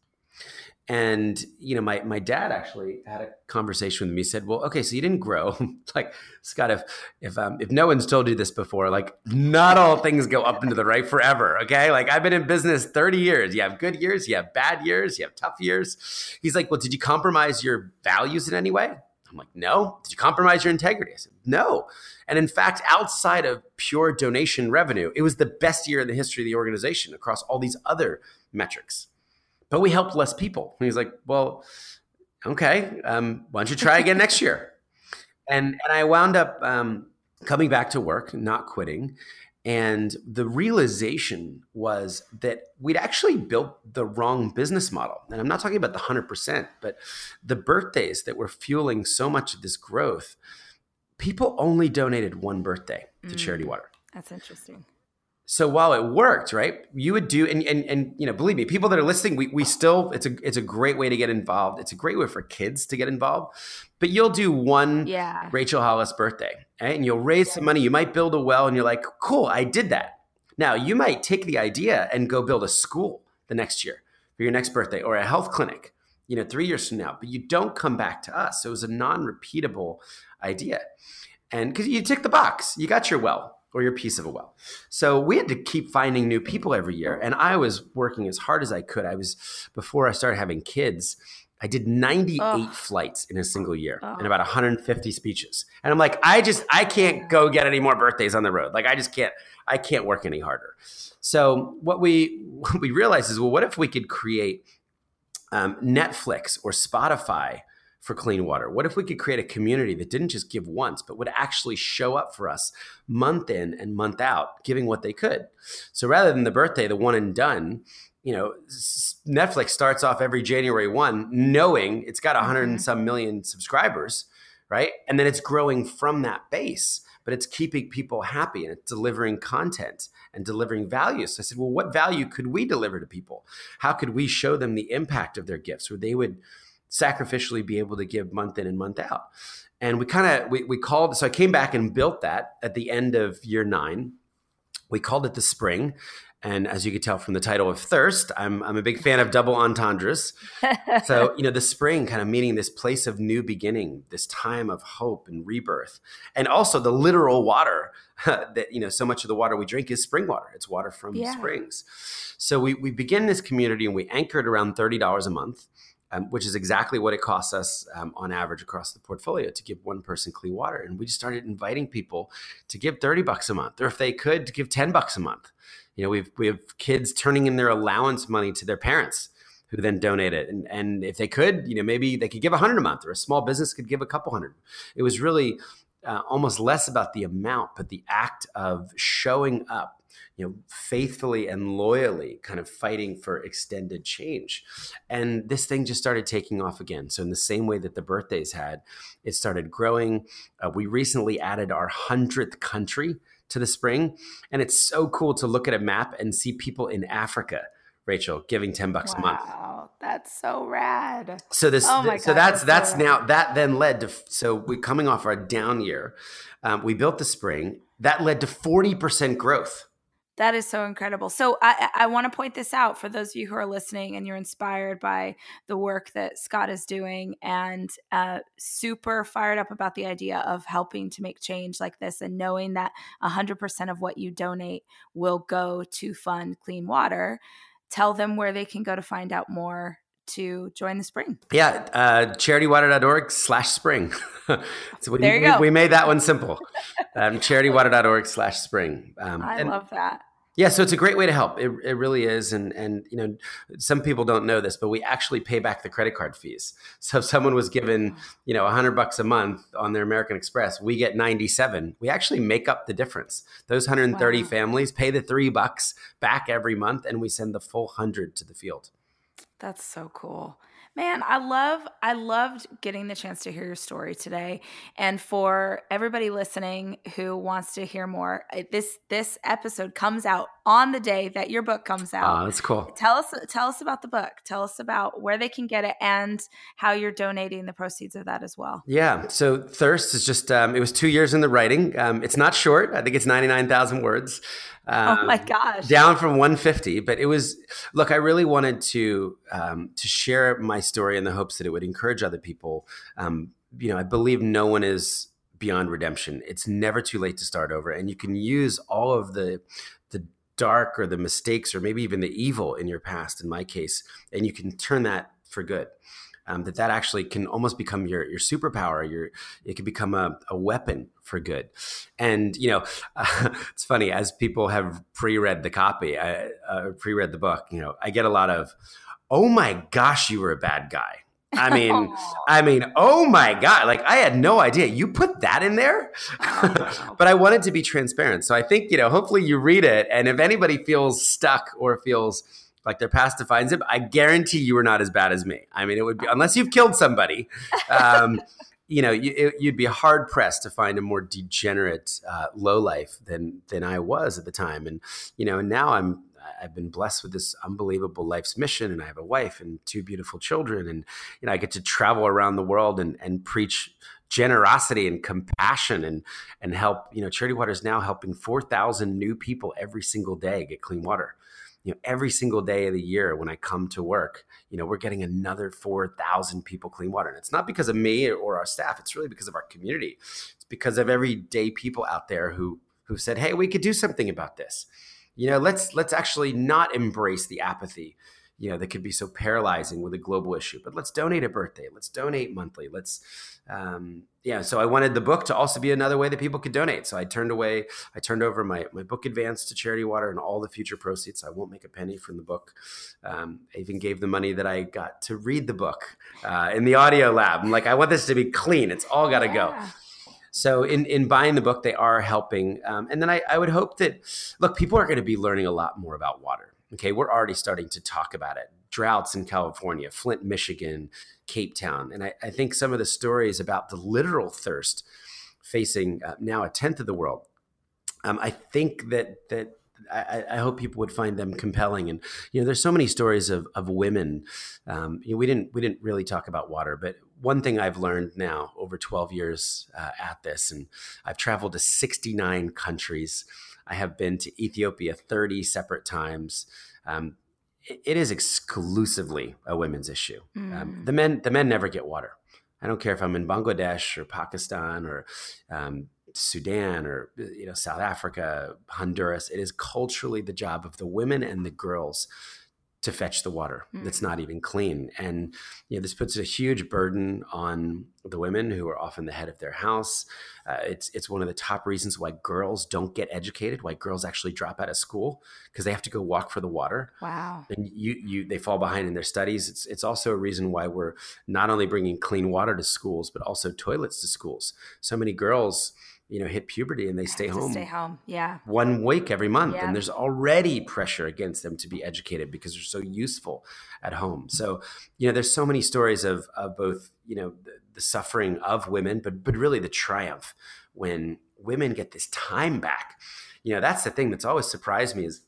And you know, my my dad actually had a conversation with me. He said, "Well, okay, so you didn't grow. like, Scott, if if um, if no one's told you this before, like, not all things go up into the right forever. Okay, like I've been in business thirty years. You have good years, you have bad years, you have tough years. He's like, "Well, did you compromise your values in any way?" I'm like, "No." Did you compromise your integrity? I said, "No." And in fact, outside of pure donation revenue, it was the best year in the history of the organization across all these other metrics but we helped less people. And he's like, well, okay, um, why don't you try again next year? And and I wound up um, coming back to work, not quitting. And the realization was that we'd actually built the wrong business model. And I'm not talking about the 100%, but the birthdays that were fueling so much of this growth, people only donated one birthday to mm, Charity Water. That's interesting so while it worked, right, you would do, and, and, and, you know, believe me, people that are listening, we, we still, it's a, it's a great way to get involved. It's a great way for kids to get involved, but you'll do one yeah. Rachel Hollis birthday right? and you'll raise some money. You might build a well and you're like, cool, I did that. Now you might take the idea and go build a school the next year for your next birthday or a health clinic, you know, three years from now, but you don't come back to us. So it was a non-repeatable idea. And because you tick the box, you got your well or your piece of a well. So we had to keep finding new people every year. And I was working as hard as I could. I was, before I started having kids, I did 98 oh. flights in a single year oh. and about 150 speeches. And I'm like, I just, I can't go get any more birthdays on the road. Like, I just can't, I can't work any harder. So what we, what we realized is, well, what if we could create um, Netflix or Spotify for clean water? What if we could create a community that didn't just give once, but would actually show up for us month in and month out, giving what they could? So rather than the birthday, the one and done, you know, Netflix starts off every January 1 knowing it's got 100 mm-hmm. and some million subscribers, right? And then it's growing from that base, but it's keeping people happy and it's delivering content and delivering value. So I said, well, what value could we deliver to people? How could we show them the impact of their gifts where they would sacrificially be able to give month in and month out. And we kind of we, we called so I came back and built that at the end of year nine. We called it the spring. And as you could tell from the title of Thirst, I'm, I'm a big fan of double entendres. so, you know, the spring kind of meaning this place of new beginning, this time of hope and rebirth. And also the literal water that, you know, so much of the water we drink is spring water. It's water from yeah. springs. So we, we begin this community and we anchored around $30 a month um, which is exactly what it costs us um, on average across the portfolio to give one person clean water. And we just started inviting people to give 30 bucks a month, or if they could, to give 10 bucks a month. You know, we've, we have kids turning in their allowance money to their parents who then donate it. And, and if they could, you know, maybe they could give a hundred a month or a small business could give a couple hundred. It was really uh, almost less about the amount, but the act of showing up you know, faithfully and loyally kind of fighting for extended change. And this thing just started taking off again. So, in the same way that the birthdays had, it started growing. Uh, we recently added our 100th country to the spring. And it's so cool to look at a map and see people in Africa. Rachel giving 10 bucks wow, a month. Wow, that's so rad. So this oh God, so that's that's, so now that then led to so we coming off our down year. Um, we built the spring. That led to 40% growth that is so incredible. So I, I want to point this out for those of you who are listening and you're inspired by the work that Scott is doing and uh, super fired up about the idea of helping to make change like this and knowing that 100% of what you donate will go to fund clean water. Tell them where they can go to find out more to join the spring. Yeah, uh, charitywater.org slash spring. so we, there you we, go. we made that one simple. Um, charitywater.org slash spring. Um, I and, love that. Yeah, so it's a great way to help. It, it really is, and and you know, some people don't know this, but we actually pay back the credit card fees. So if someone was given, you know, hundred bucks a month on their American Express, we get ninety seven. We actually make up the difference. Those hundred and thirty wow. families pay the three bucks back every month, and we send the full hundred to the field. That's so cool. Man, I love I loved getting the chance to hear your story today. And for everybody listening who wants to hear more, uh, this this episode comes out on the day that your book comes out. Oh, that's cool. Tell us tell us about the book. Tell us about where they can get it and how you're donating the proceeds of that as well. Yeah. So Thirst is just um, it was two years in the writing. Um, it's not short. I think it's ninety nine thousand words. Um, oh my gosh. Down from 150. But it was, look, I really wanted to um, to share my story in the hopes that it would encourage other people. Um, you know, I believe no one is beyond redemption. It's never too late to start over, and you can use all of the the dark or the mistakes or maybe even the evil in your past. In my case, and you can turn that for good. Um, that that actually can almost become your your superpower. Your it can become a, a weapon for good. And you know, uh, it's funny as people have pre-read the copy, I, uh, pre-read the book. You know, I get a lot of, "Oh my gosh, you were a bad guy." I mean, I mean, oh my god! Like I had no idea you put that in there, but I wanted to be transparent. So I think you know, hopefully you read it, and if anybody feels stuck or feels like their past defines them, I guarantee you are not as bad as me. I mean, it would be unless you've killed somebody. Um, you know, you, would be hard pressed to find a more degenerate uh, low life than than I was at the time, and you know, and now I'm I've been blessed with this unbelievable life's mission, and I have a wife and two beautiful children, and you know I get to travel around the world and and preach generosity and compassion and and help. You know, Charity Water is now helping four thousand new people every single day get clean water. You know, every single day of the year when I come to work, you know, we're getting another 4,000 people clean water. And it's not because of me or our staff. It's really because of our community. It's because of everyday people out there who, who said, Hey, we could do something about this you know let's let's actually not embrace the apathy you know that could be so paralyzing with a global issue but let's donate a birthday let's donate monthly let's um, yeah so i wanted the book to also be another way that people could donate. So i turned away i turned over my, my book advance to charity water and all the future proceeds. I won't make a penny from the book. Um, i even gave the money that i got to read the book uh, in the audio lab. I'm like i want this to be clean. It's all got to yeah. go so in, in buying the book, they are helping. Um, and then I, I would hope that, look, people are going to be learning a lot more about water. Okay, we're already starting to talk about it. Droughts in California, Flint, Michigan, Cape Town. And I, I think some of the stories about the literal thirst facing uh, now a tenth of the world. Um, I think that that I, I, hope people would find them compelling. And you know, there's so many stories of of women. Um, you know, we didn't we didn't really talk about water, but one thing I've learned now over 12 years uh, at this, and I've traveled to 69 countries. I have been to Ethiopia 30 separate times. Um, it, it is exclusively a women's issue. Mm. Um, the men, the men never get water. I don't care if I'm in Bangladesh or Pakistan or um, Sudan or you know South Africa, Honduras. It is culturally the job of the women and the girls to fetch the water mm. that's not even clean. And you know, this puts a huge burden on the women who are often the head of their house. Uh, it's it's one of the top reasons why girls don't get educated, why girls actually drop out of school because they have to go walk for the water. Wow! And you you they fall behind in their studies. It's it's also a reason why we're not only bringing clean water to schools but also toilets to schools. So many girls you know hit puberty and they stay home stay home yeah one week every month yeah. and there's already pressure against them to be educated because they're so useful at home so you know there's so many stories of of both you know the, the suffering of women but but really the triumph when women get this time back you know that's the thing that's always surprised me is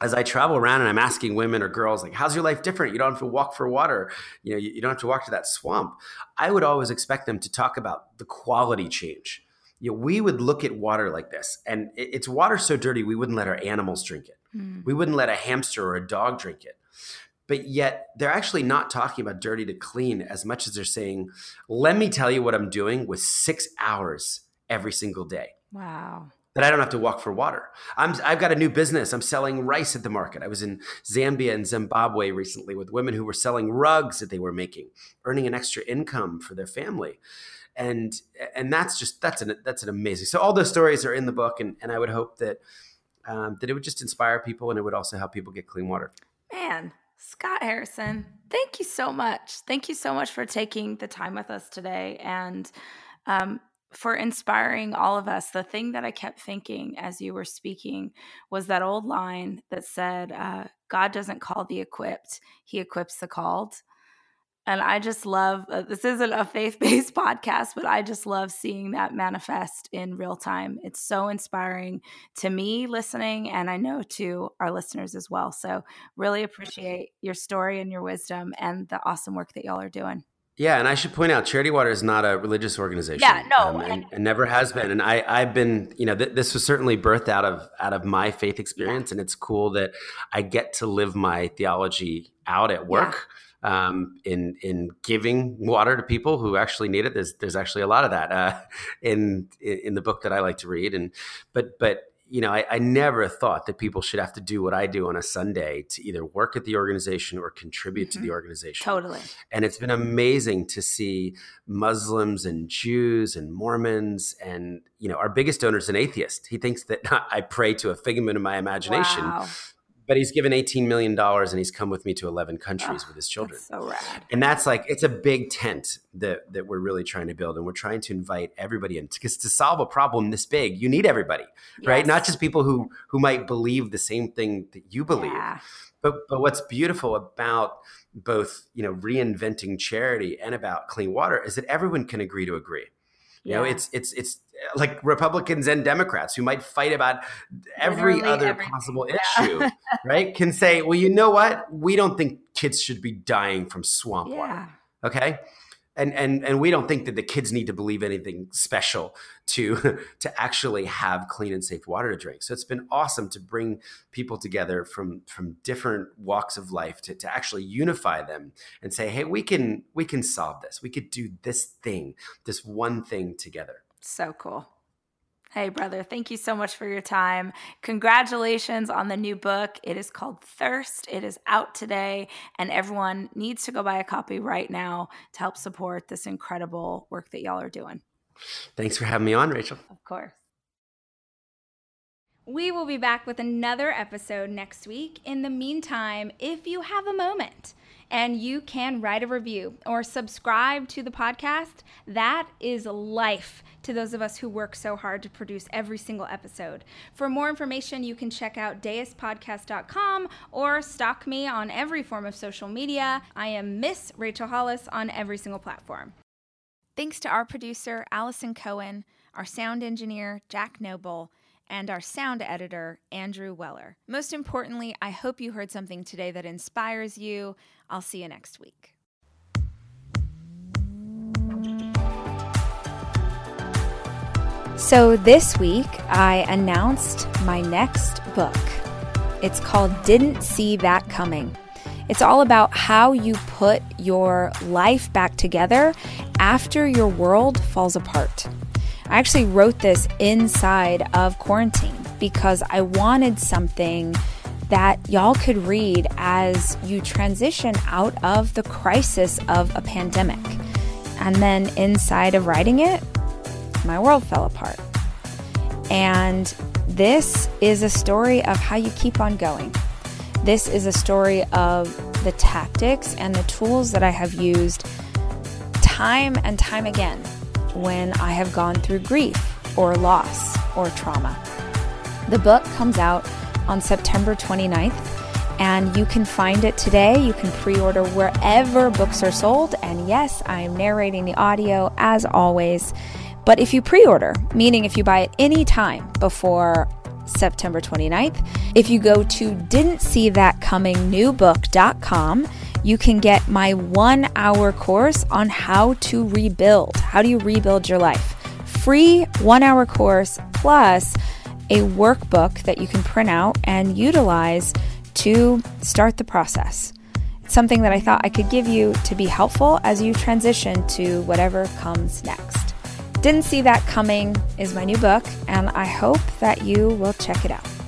as I travel around and I'm asking women or girls, like, how's your life different? You don't have to walk for water. You know, you, you, don't have to walk to that swamp. I would always expect them to talk about the quality change you know, we would look at water like this, and it's water so dirty we wouldn't let our animals drink it. Mm. We wouldn't let a hamster or a dog drink it. But yet, they're actually not talking about dirty to clean as much as they're saying, "Let me tell you what I'm doing with six hours every single day." Wow that I don't have to walk for water. I'm, I've got a new business. I'm selling rice at the market. I was in Zambia and Zimbabwe recently with women who were selling rugs that they were making, earning an extra income for their family and and that's just that's an that's an amazing. So all those stories are in the book, and and I would hope that um, that it would just inspire people, and it would also help people get clean water. Man, Scott Harrison, thank you so much. Thank you so much for taking the time with us today, and um, for inspiring all of us. The thing that I kept thinking as you were speaking was that old line that said, uh, God doesn't call the equipped, He equips the called. And I just love uh, this isn't a faith based podcast, but I just love seeing that manifest in real time. It's so inspiring to me listening, and I know to our listeners as well. So, really appreciate your story and your wisdom and the awesome work that y'all are doing. Yeah, and I should point out, Charity Water is not a religious organization. Yeah, no, um, and, and, never has been. And I, I've been, you know, th- this was certainly birthed out of out of my faith experience, yeah. and it's cool that I get to live my theology out at work. Yeah. Um, in in giving water to people who actually need it, there's there's actually a lot of that uh, in in the book that I like to read, and but but you know, I, I, never thought that people should have to do what I do on a Sunday to either work at the organization or contribute mm-hmm. to the mm-hmm. organization. Totally. And it's been amazing to see Muslims and Jews and Mormons and, you know, our biggest donor is an atheist. He thinks that I pray to a figment of my imagination. Wow but he's given $18 million and he's come with me to 11 countries oh, with his children. so rad. And that's like, it's a big tent that, that we're really trying to build. And we're trying to invite everybody in because to solve a problem this big, you need everybody, yes. right? Not just people who, who might believe the same thing that you believe. Yeah. But, but what's beautiful about both, you know, reinventing charity and about clean water is that everyone can agree to agree. You yeah. know, it's it's it's uh, like Republicans and Democrats who might fight about every Literally other possible yeah. issue, right? Can say, well, you know what? We don't think kids should be dying from swamp yeah. water. Okay and and and we don't think that the kids need to believe anything special to to actually have clean and safe water to drink. So it's been awesome to bring people together from from different walks of life to, to actually unify them and say hey we can we can solve this. We could do this thing this one thing together. So cool Hey, brother, thank you so much for your time. Congratulations on the new book. It is called Thirst. It is out today, and everyone needs to go buy a copy right now to help support this incredible work that y'all are doing. Thanks for having me on, Rachel. Of course. We will be back with another episode next week. In the meantime, if you have a moment, and you can write a review or subscribe to the podcast. That is life to those of us who work so hard to produce every single episode. For more information, you can check out deuspodcast.com or stalk me on every form of social media. I am Miss Rachel Hollis on every single platform. Thanks to our producer, Allison Cohen, our sound engineer, Jack Noble and our sound editor, Andrew Weller. Most importantly, I hope you heard something today that inspires you. I'll see you next week. So, this week I announced my next book. It's called Didn't See That Coming. It's all about how you put your life back together after your world falls apart. I actually wrote this inside of quarantine because I wanted something that y'all could read as you transition out of the crisis of a pandemic. And then inside of writing it, my world fell apart. And this is a story of how you keep on going. This is a story of the tactics and the tools that I have used time and time again when I have gone through grief or loss or trauma. The book comes out on September 29th, and you can find it today. You can pre order wherever books are sold. And yes, I am narrating the audio as always. But if you pre order, meaning if you buy it any time before September 29th, if you go to didn't see that coming you can get my one hour course on how to rebuild. How do you rebuild your life? Free one hour course plus a workbook that you can print out and utilize to start the process. It's something that I thought I could give you to be helpful as you transition to whatever comes next. Didn't See That Coming is my new book, and I hope that you will check it out.